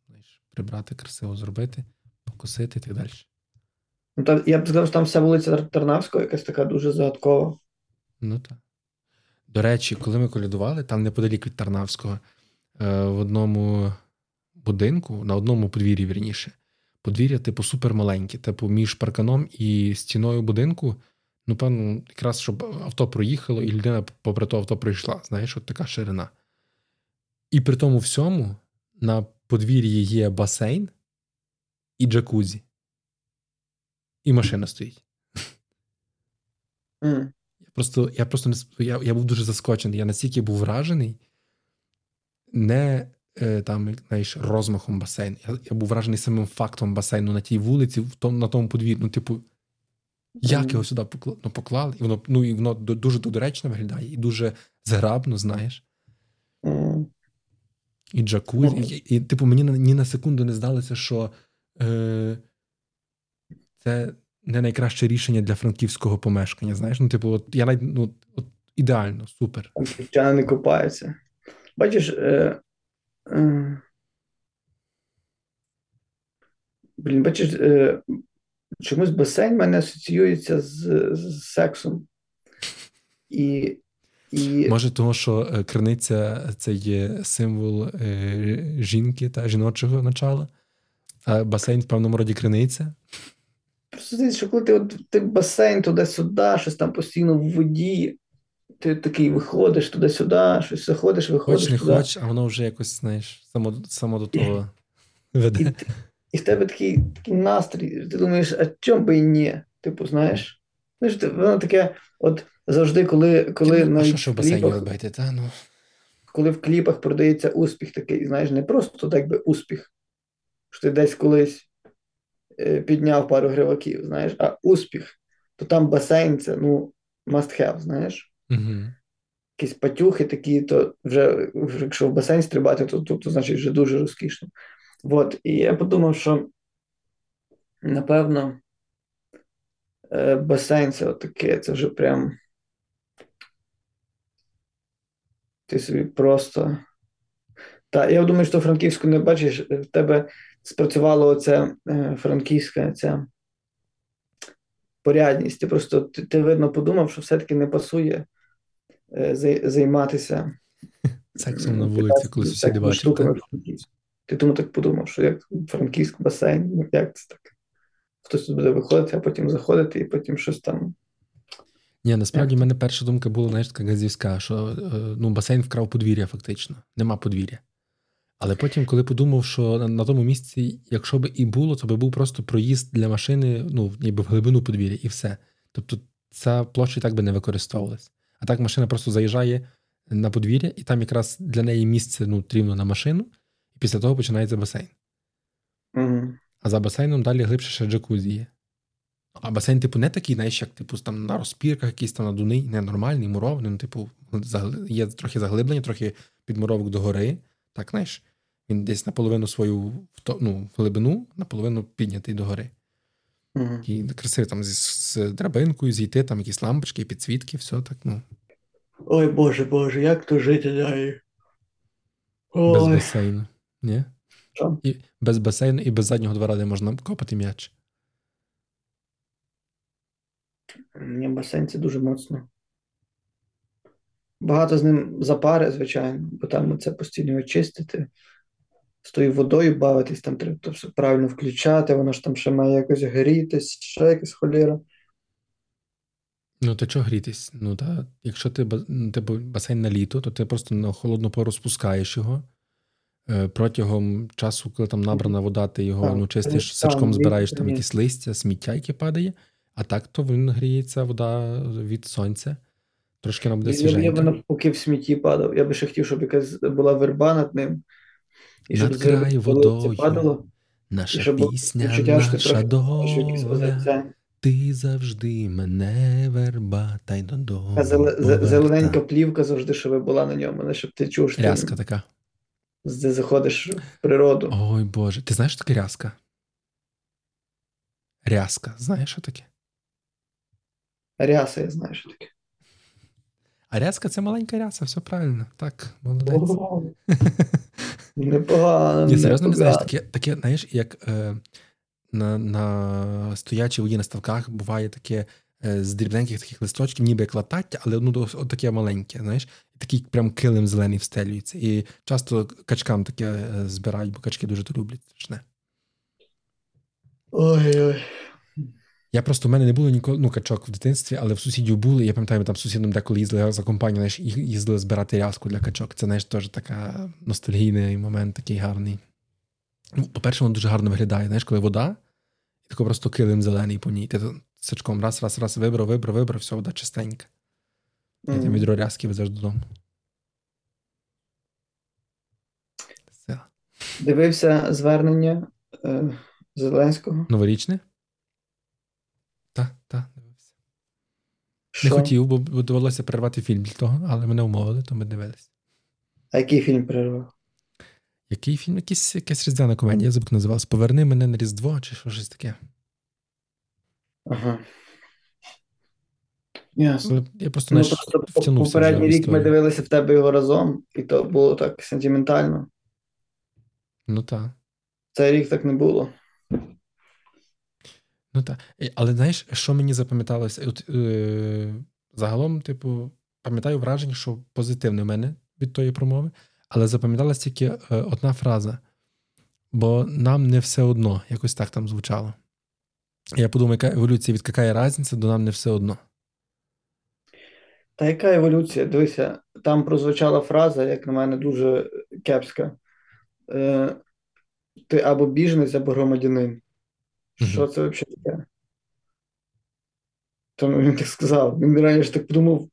прибрати, красиво зробити, покосити і так далі. Ну, та, я б сказав, що там вся вулиця Тарнавського якась така дуже загадкова. Ну так. До речі, коли ми колядували, там неподалік від Тарнавського, е, в одному будинку, на одному подвір'ї, вірніше, подвір'я, типу, супермаленьке, типу, між парканом і стіною будинку. Ну, певно, якраз щоб авто проїхало, і людина попри то авто пройшла. Знаєш, от така ширина. І при тому всьому на подвір'ї є басейн і джакузі. І машина стоїть. М. Я просто, я просто не я, я був дуже заскочений. Я настільки був вражений, не е, там, знаєш, розмахом басейну. Я, я був вражений самим фактом басейну на тій вулиці, в тому, на тому подвір'ї. Ну, типу, як Мгм. його сюди покла- ну, поклали, і воно, ну, і воно дуже доречно виглядає, і дуже зграбно, знаєш. М. І джакузі. Ну. І, і, типу, мені ні на секунду не здалося, що це не найкраще рішення для франківського помешкання. Знаєш, ну, типу, от я навіть ну, от ідеально, супер. Дівчата не купаються. Бачиш, е, е, блін, бачиш, е, чомусь басейн мене асоціюється з, з сексом. І, і Може, тому що е, криниця це є символ е, жінки та жіночого начала, а басейн в певному роді криниця. просто здається, що коли ти, от, ти басейн туди-сюди, щось там постійно в воді, ти такий виходиш туди-сюди, щось заходиш, виходиш Хоч не туди. хоч, а воно вже якось, знаєш, само, само до того веде. І, і в тебе такий, такий настрій, ти думаєш, а чому би і ні? Типу, знаєш? Знаєш, воно таке, от завжди, коли, коли, а навіть що ще в басейні кліпах, робити? Та, ну. коли в кліпах продається успіх такий, знаєш, не просто так би успіх, що ти десь колись е, підняв пару гриваків, знаєш, а успіх, то там басейн це, ну, must have, знаєш. Угу. Якісь патюхи такі, то вже, якщо в басейн стрибати, то, то, то значить вже дуже розкішно. От, і я подумав, що напевно е, басейн це отаке, це вже прям. Ти собі просто. Та, я думаю, що франківську не бачиш, в тебе спрацювало оце е, франківська ця порядність. Ти просто ти, ти видно подумав, що все-таки не пасує е, займатися [LAUGHS] Сексом на вулиці, коли сусіди бачать. Ти тому так подумав, що як франківськ басейн, ну як це так? Хтось тут буде виходити, а потім заходити, і потім щось там. Ні, насправді в мене перша думка була, знаєш, така газівська, що е, ну, басейн вкрав подвір'я, фактично. Нема подвір'я. Але потім, коли подумав, що на, на тому місці, якщо б і було, то би був просто проїзд для машини, ну, ніби в глибину подвір'я, і все. Тобто ця площа і так би не використовувалась. А так машина просто заїжджає на подвір'я, і там якраз для неї місце ну, рівно на машину, і після того починається басейн. Угу. А за басейном далі глибше ще джакузі є. А басейн, типу, не такий, знаєш, як типу, там на розпірках, якийсь там надуний, не нормальний, мурований, ну, типу, є трохи заглиблення, трохи підмуровок догори. Так, знаєш, він десь наполовину свою ну, глибину, наполовину піднятий догори. Угу. І красиво там з, з драбинкою зійти, там якісь лампочки, підсвітки, все так, ну, Ой, Боже, Боже, як то жити далі? без басейну. Ні? що? І без басейну і без заднього двора, де можна копати м'яч. Ні, басейн це дуже моцно. Багато з ним запари, звичайно, бо там це постійно його чистити. З тою водою бавитись, там треба то все правильно включати, воно ж там ще має якось грітись, ще якась холєра. Ну, то чого грітись? Ну, та, якщо ти, ну, типу, басейн на літо, то ти просто на холодну пору спускаєш його. Е, Протягом часу, коли там набрана вода, ти його Так, ну, чистиш, сачком збираєш там якісь листя, сміття, яке падає, а так то він гріється вода від сонця. Трошки вона буде Я, я, би навпаки в смітті падав. Я би ще хотів, щоб якась була верба над ним. І Над край водою. падало, Наша щоб пісня, наша трохи доля, ти завжди мене верба, та й додому. Така зеле- зе- поверта. зелененька плівка завжди, щоб була на ньому, не щоб ти чув, що Рязка ти така. з- заходиш в природу. Ой Боже, ти знаєш, що таке рязка? Рязка, знаєш, що таке? Ряса, я знаю, що таке. А рязка це маленька ряса, все правильно. Так, молодець. [LAUGHS] Непогано. Ні, серйозно не знаєш, таке, таке знаєш, як е, на, на стоячій воді на ставках буває таке е, з дрібненьких таких листочків, ніби як латаття, але ну, от таке маленьке, знаєш, такий прям килим зелений встелюється. І часто качкам таке е, збирають, бо качки дуже то люблять. Страшне. Ой-ой. Я просто в мене не було ніколи ну, качок в дитинстві, але в сусідів були. Я пам'ятаю, ми там з сусідом деколи їздили за компанію, знаєш, їздили збирати рязку для качок. Це знаєш, теж така ностальгійний момент, такий гарний. Ну, по-перше, воно дуже гарно виглядає. Знаєш, коли вода, і тако просто килим зелений по ній. Ти сачком раз, раз, раз, вибрав, вибрав, вибрав, все, вода чистенька. І там відро рязки везеш додому. Все. Дивився звернення е, Зеленського. Новорічне? Так, так, дивився. Не хотів, бо довелося перервати фільм для того, але мене умовили, то ми дивилися. А який фільм перервав? Який фільм? Якийсь, якась різдвяна комедія, я забув, як називалась. Поверни мене на Різдво чи що щось таке. Ага. Ясно. Я просто, Ну, просто втягнувся попередній рік ми дивилися в тебе його разом, і то було так сентиментально. Ну так. Цей рік так не було. Ну так. Але знаєш, що мені запам'яталося? От, е, загалом, типу, пам'ятаю враження, що позитивне в мене від тої промови, але запам'яталася тільки е, одна фраза. Бо нам не все одно, якось так там звучало. Я подумав, яка еволюція від яка різниця, до нам не все одно. Та яка еволюція? Дивися, там прозвучала фраза, як на мене, дуже кепська. Е, ти або біженець, або громадянин. Що це взагалі таке? Тому він так сказав. Він раніше так подумав.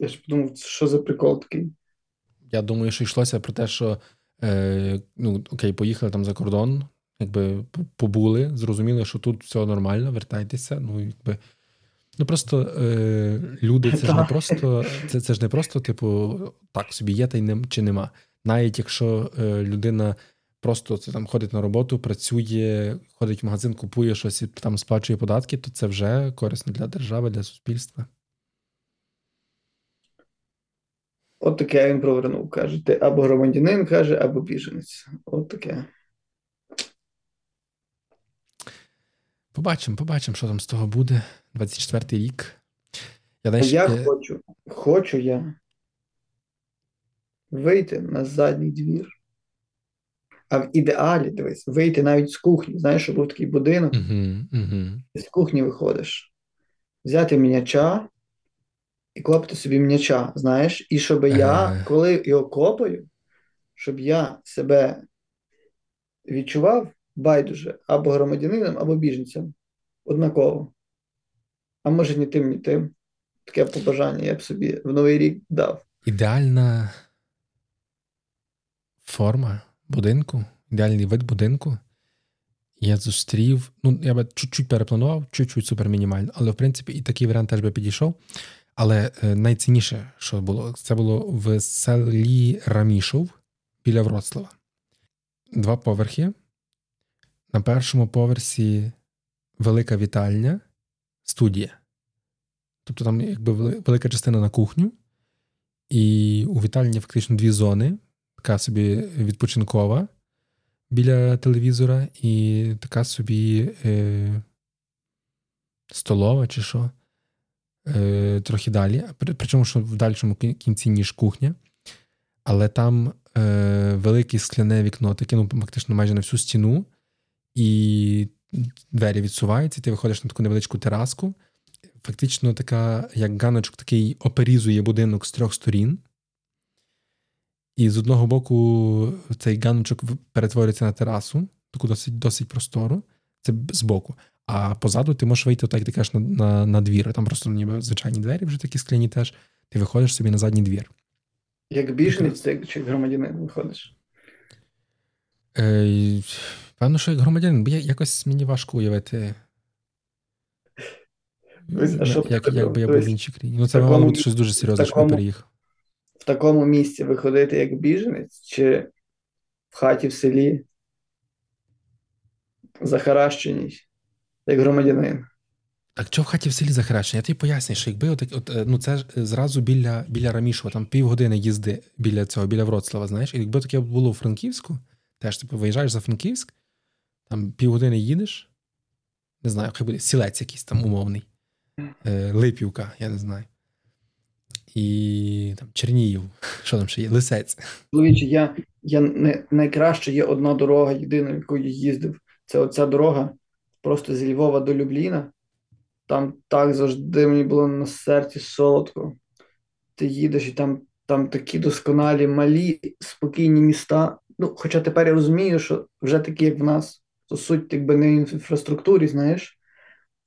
Я ж подумав, що за прикол такий. Я думаю, що йшлося про те, що е, ну, окей, поїхали там за кордон, якби побули, зрозуміли, що тут все нормально, вертайтеся. Ну, якби. Ну просто е, люди, це ж не просто, це, це ж не просто, типу, так собі є та й нем, чи нема. Навіть якщо е, людина просто це, там ходить на роботу, працює, ходить в магазин, купує щось і там сплачує податки, то це вже корисно для держави, для суспільства. От таке він провернув. Каже, ти або громадянин, каже, або біженець. От таке. Побачимо, побачимо, що там з того буде. 24-й рік. Я, знаєш, я е, хочу, хочу я вийти на задній двір. А в ідеалі, дивись, вийти навіть з кухні. Знаєш, що був такий будинок, угу. ти з кухні виходиш, взяти м'яча і клопати собі м'яча, знаєш, і щоб я, Е. коли його копаю, щоб я себе відчував байдуже або громадянином, або біженцем. Однаково. А може ні тим, ні тим. Таке побажання я б собі в Новий рік дав. Ідеальна форма будинку, ідеальний вид будинку. Я зустрів. Ну, я би чуть-чуть перепланував, чуть-чуть супермінімально, але в принципі і такий варіант теж би підійшов. Але е, найцінніше, що було, це було в селі Рамішов біля Вроцлава. Два поверхи. На першому поверсі велика вітальня, студія. Тобто там якби велика частина на кухню, і у вітальні фактично дві зони, така собі відпочинкова біля телевізора, і така собі е, столова чи що. Е, трохи далі. Причому, що в дальшому кінці, ніж кухня. Але там е, велике скляне вікно, таке, ну, фактично майже на всю стіну, і двері відсуваються, ти виходиш на таку невеличку тераску. Фактично, така, як ганочок, такий оперізує будинок з трьох сторін. І з одного боку цей ганочок перетворюється на терасу, таку досить, досить простору. Це збоку. А позаду ти можеш вийти, так як ти кажеш, на, на, на двір. Там просто ніби звичайні двері вже такі скляні теж. Ти виходиш собі на задній двір. Як біженець ти чи громадянин виходиш. Е, певно, що як громадянин, бо я, якось мені важко уявити. Ось, а що б як, як би я був в іншій країні. Ну, це мало бути щось дуже серйозне, в щоб я переїхав. В такому місці виходити як біженець, чи в хаті в селі захаращеній, як громадянин. Так що в хаті в селі захаращення? Я тобі пояснюю, що якби отак, от, е, ну це ж е, зразу біля, біля Рамішова, там півгодини їзди біля цього, біля Вроцлава, знаєш, і якби таке було у Франківську, теж типу виїжджаєш за Франківськ, там півгодини їдеш, не знаю, хай буде сілець якийсь там умовний, е, Липівка, я не знаю. І там Чернігів, що там ще є, Лисець. Чоловіче, я, я не, найкраще є одна дорога, єдина, якою їздив. Це оця дорога просто зі Львова до Любліна. Там так завжди мені було на серці солодко. Ти їдеш, і там, там такі досконалі, малі, спокійні міста. Ну, хоча тепер я розумію, що вже такі, як в нас, то суть якби не в інфраструктурі, знаєш,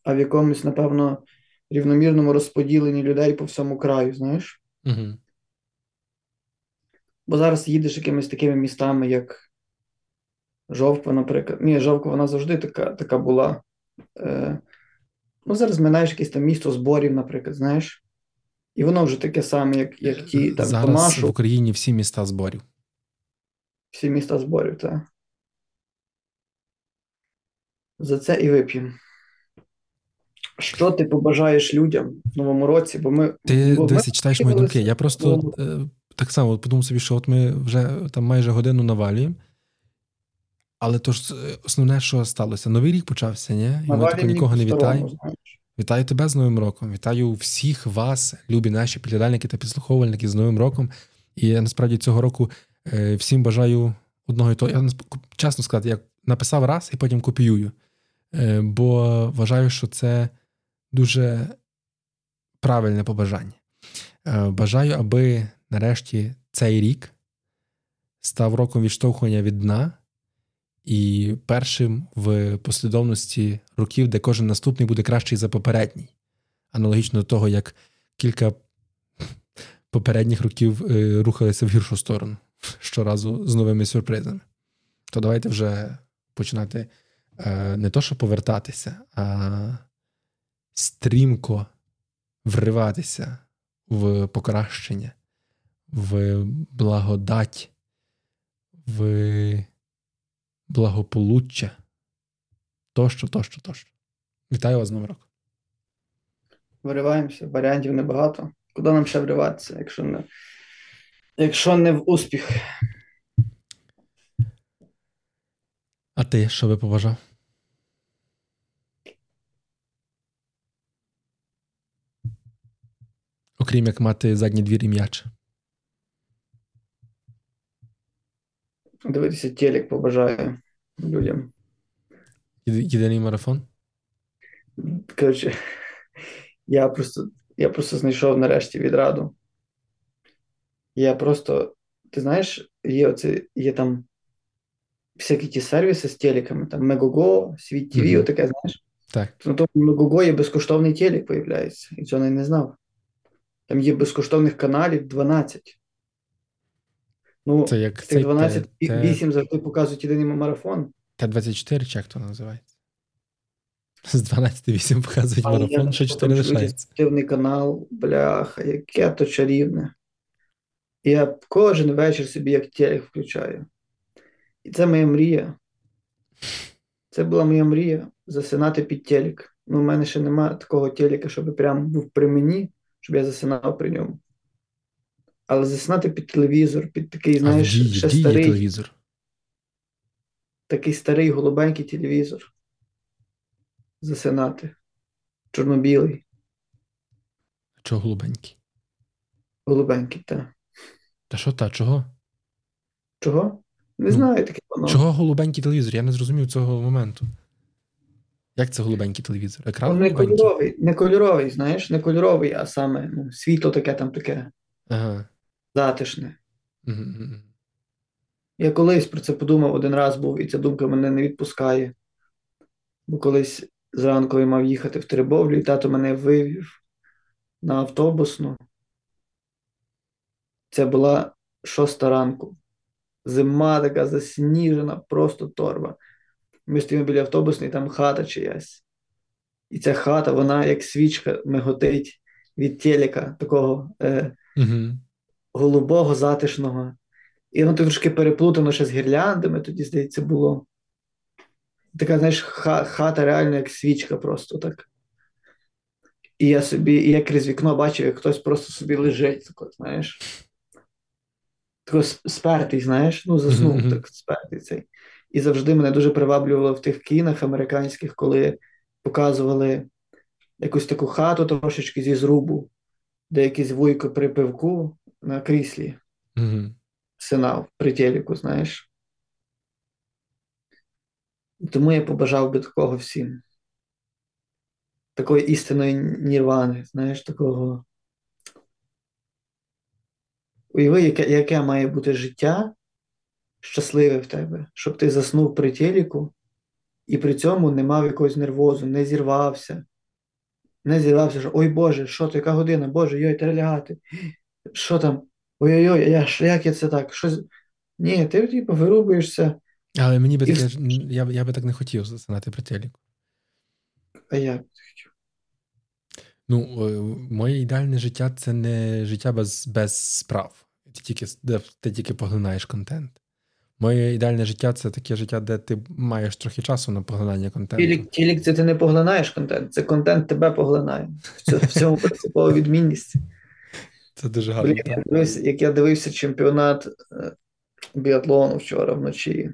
а в якомусь, напевно, рівномірному розподіленні людей по всьому краю, знаєш. Угу. Бо зараз їдеш якимись такими містами, як Жовква, наприклад. Ні, Жовква вона завжди така, така була. Е, ну, зараз минаєш якесь там місто зборів, наприклад, знаєш. І воно вже таке саме, як, як ті там Зараз Томашу, в Україні всі міста зборів. всі міста зборів, так. За це і вип'ємо. Що ти побажаєш людям в новому році? Бо ми Ти бо ми читаєш мої думки. Я просто е, так само подумав собі, що от ми вже там майже годину навалюємо. Але то ж е, основне, що сталося, новий рік почався, ні? І ми тако нікого не вітаємо. Вітаю тебе з Новим роком. Вітаю всіх вас, любі наші підглядальники та підслуховувальники з Новим роком. І я насправді цього року е, всім бажаю одного і того. Я чесно сказати, я написав раз і потім копіюю. Е, бо вважаю, що це дуже правильне побажання. Е, бажаю, аби нарешті цей рік став роком відштовхування від дна і першим в послідовності років, де кожен наступний буде кращий за попередній. Аналогічно до того, як кілька попередніх років е, рухалися в гіршу сторону щоразу з новими сюрпризами. То давайте вже починати е, не то, що повертатися, а стрімко вриватися в покращення, в благодать, в благополуччя. Тощо, тощо, тощо. Вітаю вас з Новим роком. Вириваємося, варіантів небагато. Куди нам ще вриватися, якщо не, якщо не в успіх? А ти що би побажав? Окрім як мати задній двір і м'яч. Дивитися телек побажаю людям. Єди- Єдиний марафон? Коротше, я просто, я просто знайшов нарешті відраду. Я просто, ти знаєш, є оце, є там всякі ті сервіси з телеками, там Мегого, Світ ТВ, Мгм. отаке, знаєш. Так. На тому Мегого є безкоштовний телек, появляється, і цього я не знав. Там є безкоштовних каналів 12. Ну, Це як тих 12, Т- Т- 8 завжди показують єдиний марафон. Т-24, чи як то називається? З 12-8 показують А марафон, там 4 лишається. спортивний канал, бляха, яке то чарівне. Я кожен вечір собі як телек включаю. І це моя мрія. Це була моя мрія засинати під телек. Ну, у мене ще немає такого телека, щоб прям був при мені, щоб я засинав при ньому. Але засинати під телевізор, під такий, А в знаєш, дії, ще в дії старий, телевізор. такий старий голубенький телевізор. Засинати. Чорно-білий, Чого голубенький? голубенький, так. Та що та, чого? Чого? Не Ну, знаю таке воно. Чого голубенький телевізор? Я не зрозумів цього моменту. Як це голубенький телевізор? Екран Ну, не кольоровий, не кольоровий, знаєш, не кольоровий, а саме ну, світло таке там таке Ага. затишне. Мгм. Я колись про це подумав один раз був, і ця думка мене не відпускає. Бо колись зранку я мав їхати в Теребовлю, і тато мене вивів на автобусну. Це була шоста ранку. Зима така засніжена, просто торба. Ми стоїмо біля автобусної, там хата чиясь. І ця хата, вона як свічка миготить від телека, такого е, Мгм. голубого, затишного. І воно трошки переплутано ще з гірляндами, тоді, здається, було. Така, знаєш, ха- хата реально як свічка просто так. І я собі, і я крізь вікно бачив, як хтось просто собі лежить, так от, знаєш. Тако спертий, знаєш, ну заснув мгм. так спертий цей. І завжди мене дуже приваблювало в тих кінах американських, коли показували якусь таку хату трошечки зі зрубу, де якийсь вуйко при пивку на кріслі Мгм. синав при телеку, знаєш. Тому я побажав би такого всім. Такої істинної нірвани, знаєш, такого. Уяви, яке, яке має бути життя щасливе в тебе, щоб ти заснув при телеку і при цьому не мав якогось нервозу, не зірвався. Не зірвався, що ой Боже, що то, яка година? Боже, йой, треба лягати. [GASPS] Що там? Ой-ой-ой, я, як я це так? Що... Ні, ти типу вирубуєшся, Але мені би І таке, я, я би так не хотів засинати при телеку. а я. Ну, е, моє ідеальне життя це не життя без, без справ. Ти тільки, ти тільки поглинаєш контент. Моє ідеальне життя це таке життя, де ти маєш трохи часу на поглинання контенту. Тілік, тілік це ти не поглинаєш контент, це контент тебе поглинає. В цьому, в цьому принципова відмінність. Це дуже гарно. Блін, я дивився, як я дивився чемпіонат е, біатлону вчора вночі.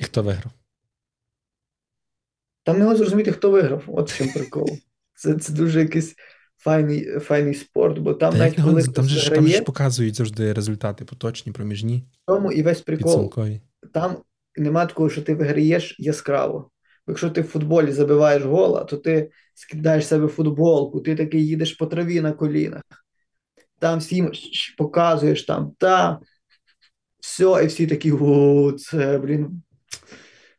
І хто виграв? Там не можна зрозуміти, хто виграв. От в чому прикол. Це, це дуже якийсь файний, файний спорт, бо там Та навіть коли там хтось же там же ж показують завжди результати поточні, проміжні, тому і весь прикол. підсумкові. Там нема такого, що ти виграєш яскраво. Якщо ти в футболі забиваєш гола, то ти скидаєш себе футболку, ти такий їдеш по траві на колінах. Там всім показуєш там, та все, і всі такі, о, це, блін,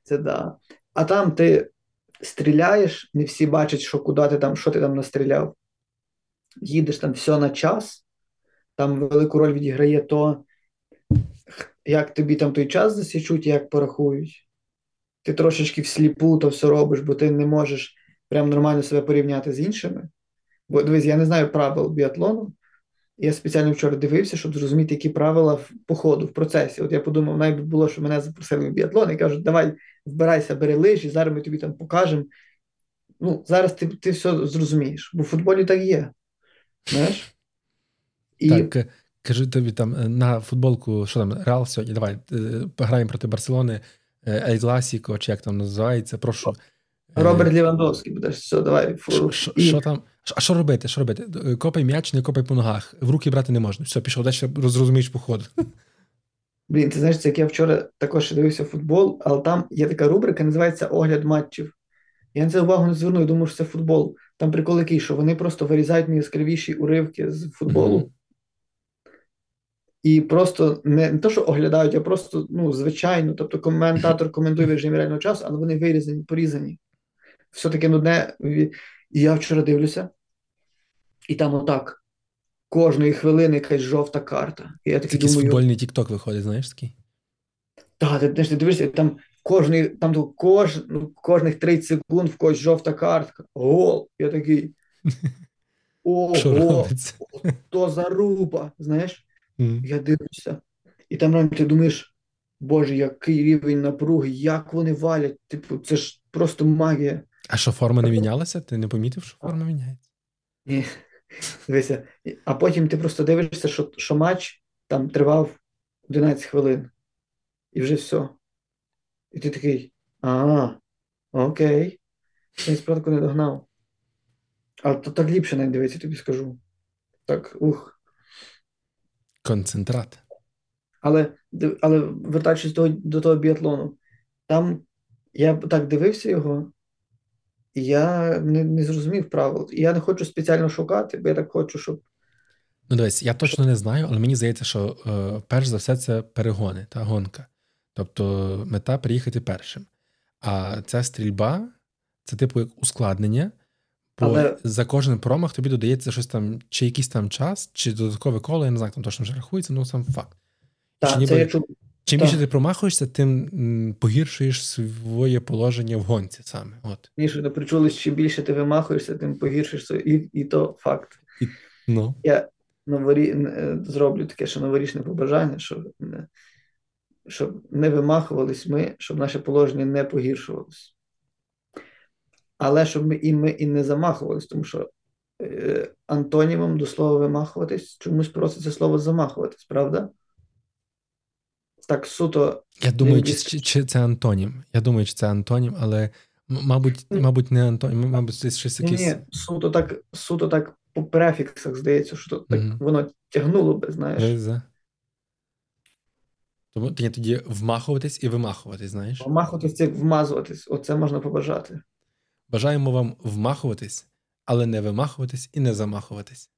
це да. А там ти стріляєш, не всі бачать, що куди ти там, що ти там настріляв. Їдеш там все на час, там велику роль відіграє то, як тобі там той час засічуть, як порахують. Ти трошечки всліпу то все робиш, бо ти не можеш прям нормально себе порівняти з іншими. Бо дивись, я не знаю правил біатлону. Я спеціально вчора дивився, щоб зрозуміти, які правила по ходу, в процесі. От я подумав, навіть було, що мене запросили в біатлон і кажуть, давай вбирайся, бери лижі, зараз ми тобі там покажемо. Ну, зараз ти, ти все зрозумієш, бо в футболі так є. Знаєш? І Так, е, кажу тобі там е, на футболку, що там, Реал сьогодні, давай, е, пограємо проти Барселони, Ель Класіко, чи як там називається, прошу. Роберт Лівандовський будеш, все, давай. Що, що, що там? А що робити? Що робити? Копай м'яч, не копай по ногах. В руки брати не можна. Все, пішов, далі розумієш по ходу. Блін, ти знаєш, це як я вчора також дивився футбол, але там є така рубрика, називається Огляд матчів. Я на це увагу не звернув, я думав, що це футбол. Там прикол який, що вони просто вирізають найяскравіші уривки з футболу і просто не, не то, що оглядають, а просто ну, звичайно. Тобто коментатор коментує в режимі реального часу, але вони вирізані, порізані. Все таке нудне. І я вчора дивлюся, і там отак. Кожної хвилини якась жовта карта. І я Це такий думаю. футбольний тікток виходить, знаєш такий? Так, ти, знаєш, ти дивишся, там кожний, там кож, ну, кожних 30 секунд в когось жовта картка. Гол. Я такий. [LAUGHS] Ого, то заруба. Знаєш, Мгм. я дивлюся. І там реально ти думаєш, Боже, який рівень напруги, як вони валять. Типу, це ж просто магія. А що форма не мінялася? Ти не помітив, що форма міняється? Ні. [LAUGHS] Дивися. А потім ти просто дивишся, що, що матч там тривав 11 хвилин. І вже все. І ти такий. А, окей. Я справді не догнав. Але то так ліпше навіть дивитися, тобі скажу. Так, ух. Концентрат. Але, але вертаючись до, до того біатлону, там я так дивився його, і я не, не зрозумів правил. І я не хочу спеціально шукати, бо я так хочу, щоб Ну, дивись, я точно не знаю, але мені здається, що е, перш за все це перегони та гонка. Тобто мета приїхати першим. А ця стрільба це типу як ускладнення, бо Але- за кожен промах тобі додається щось там, чи якийсь там час, чи додаткове коло, я не знаю, там точно вже рахується, ну сам факт. Чи ніби- це я чув. Чим Так. більше ти промахуєшся, тим погіршуєш своє положення в гонці саме. От. Ніж не причули, що чим більше ти вимахуєшся, тим погіршишся, і, і то факт. Ну. Я новорі... е, зроблю таке, що новорічне побажання, щоб не, щоб не вимахувались ми, щоб наше положення не погіршувалось. Але щоб ми і ми і не замахувались, тому що е, антонімом до слова вимахуватись чомусь проситься слово замахуватись, правда? Так суто Я думаю, чи, чи, чи це антонім. Я думаю, чи це антонім, але мабуть, мабуть, не антонім, мабуть, це щось якесь. ні, суто так, суто так по префіксах здається, що так Мгм. воно тягнуло би, знаєш. Тому ні, тоді вмахуватись і вимахуватись, знаєш. Вмахуватись це як вмазуватись, оце можна побажати. Бажаємо вам вмахуватись, але не вимахуватись і не замахуватись.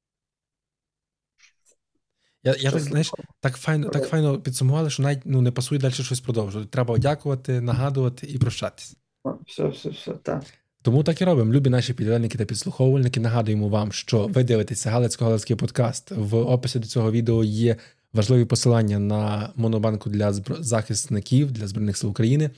Я, я так, знаєш, так файно, так файно підсумували, що навіть ну, не пасує далі щось продовжувати. Треба дякувати, нагадувати і прощатись. Все, все, все, так. Тому так і робимо. Любі наші підглядники та підслуховувальники. Нагадуємо вам, що ви дивитеся Галицько-Галицький подкаст. В описі до цього відео є важливі посилання на монобанку для захисників для Збройних сил України,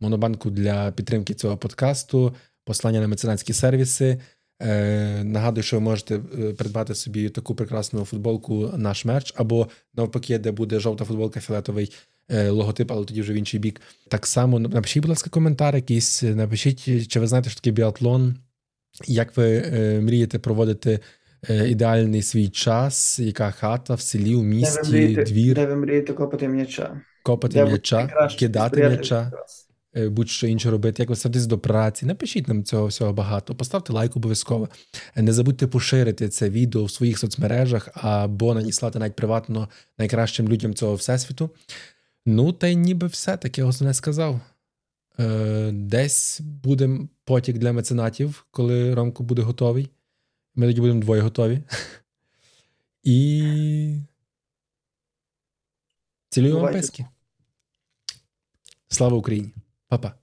монобанку для підтримки цього подкасту, посилання на меценатські сервіси. Е, нагадую, що ви можете е, придбати собі таку прекрасну футболку наш мерч, або навпаки, де буде жовта футболка, фіолетовий е, логотип, але тоді вже в інший бік. Так само напишіть, будь ласка, коментар якийсь, напишіть, чи ви знаєте, що таке біатлон, як ви е, мрієте проводити ідеальний свій час, яка хата в селі, у Де ви місті, мрієте, двір, де ви мрієте копати м'яча? копати Де м'яча, кидати м'яча. е, будь-що інше робити, як ви ставитесь до праці. Напишіть нам цього всього багато. Поставте лайк обов'язково. Е, Не забудьте поширити це відео в своїх соцмережах або надіслати навіть приватно найкращим людям цього всесвіту. Ну, та й ніби все таке основне сказав. Е, Десь буде потік для меценатів, коли Ромко буде готовий. Ми тоді будемо двоє готові. І цілюємо вам писки. Слава Україні! Па-па!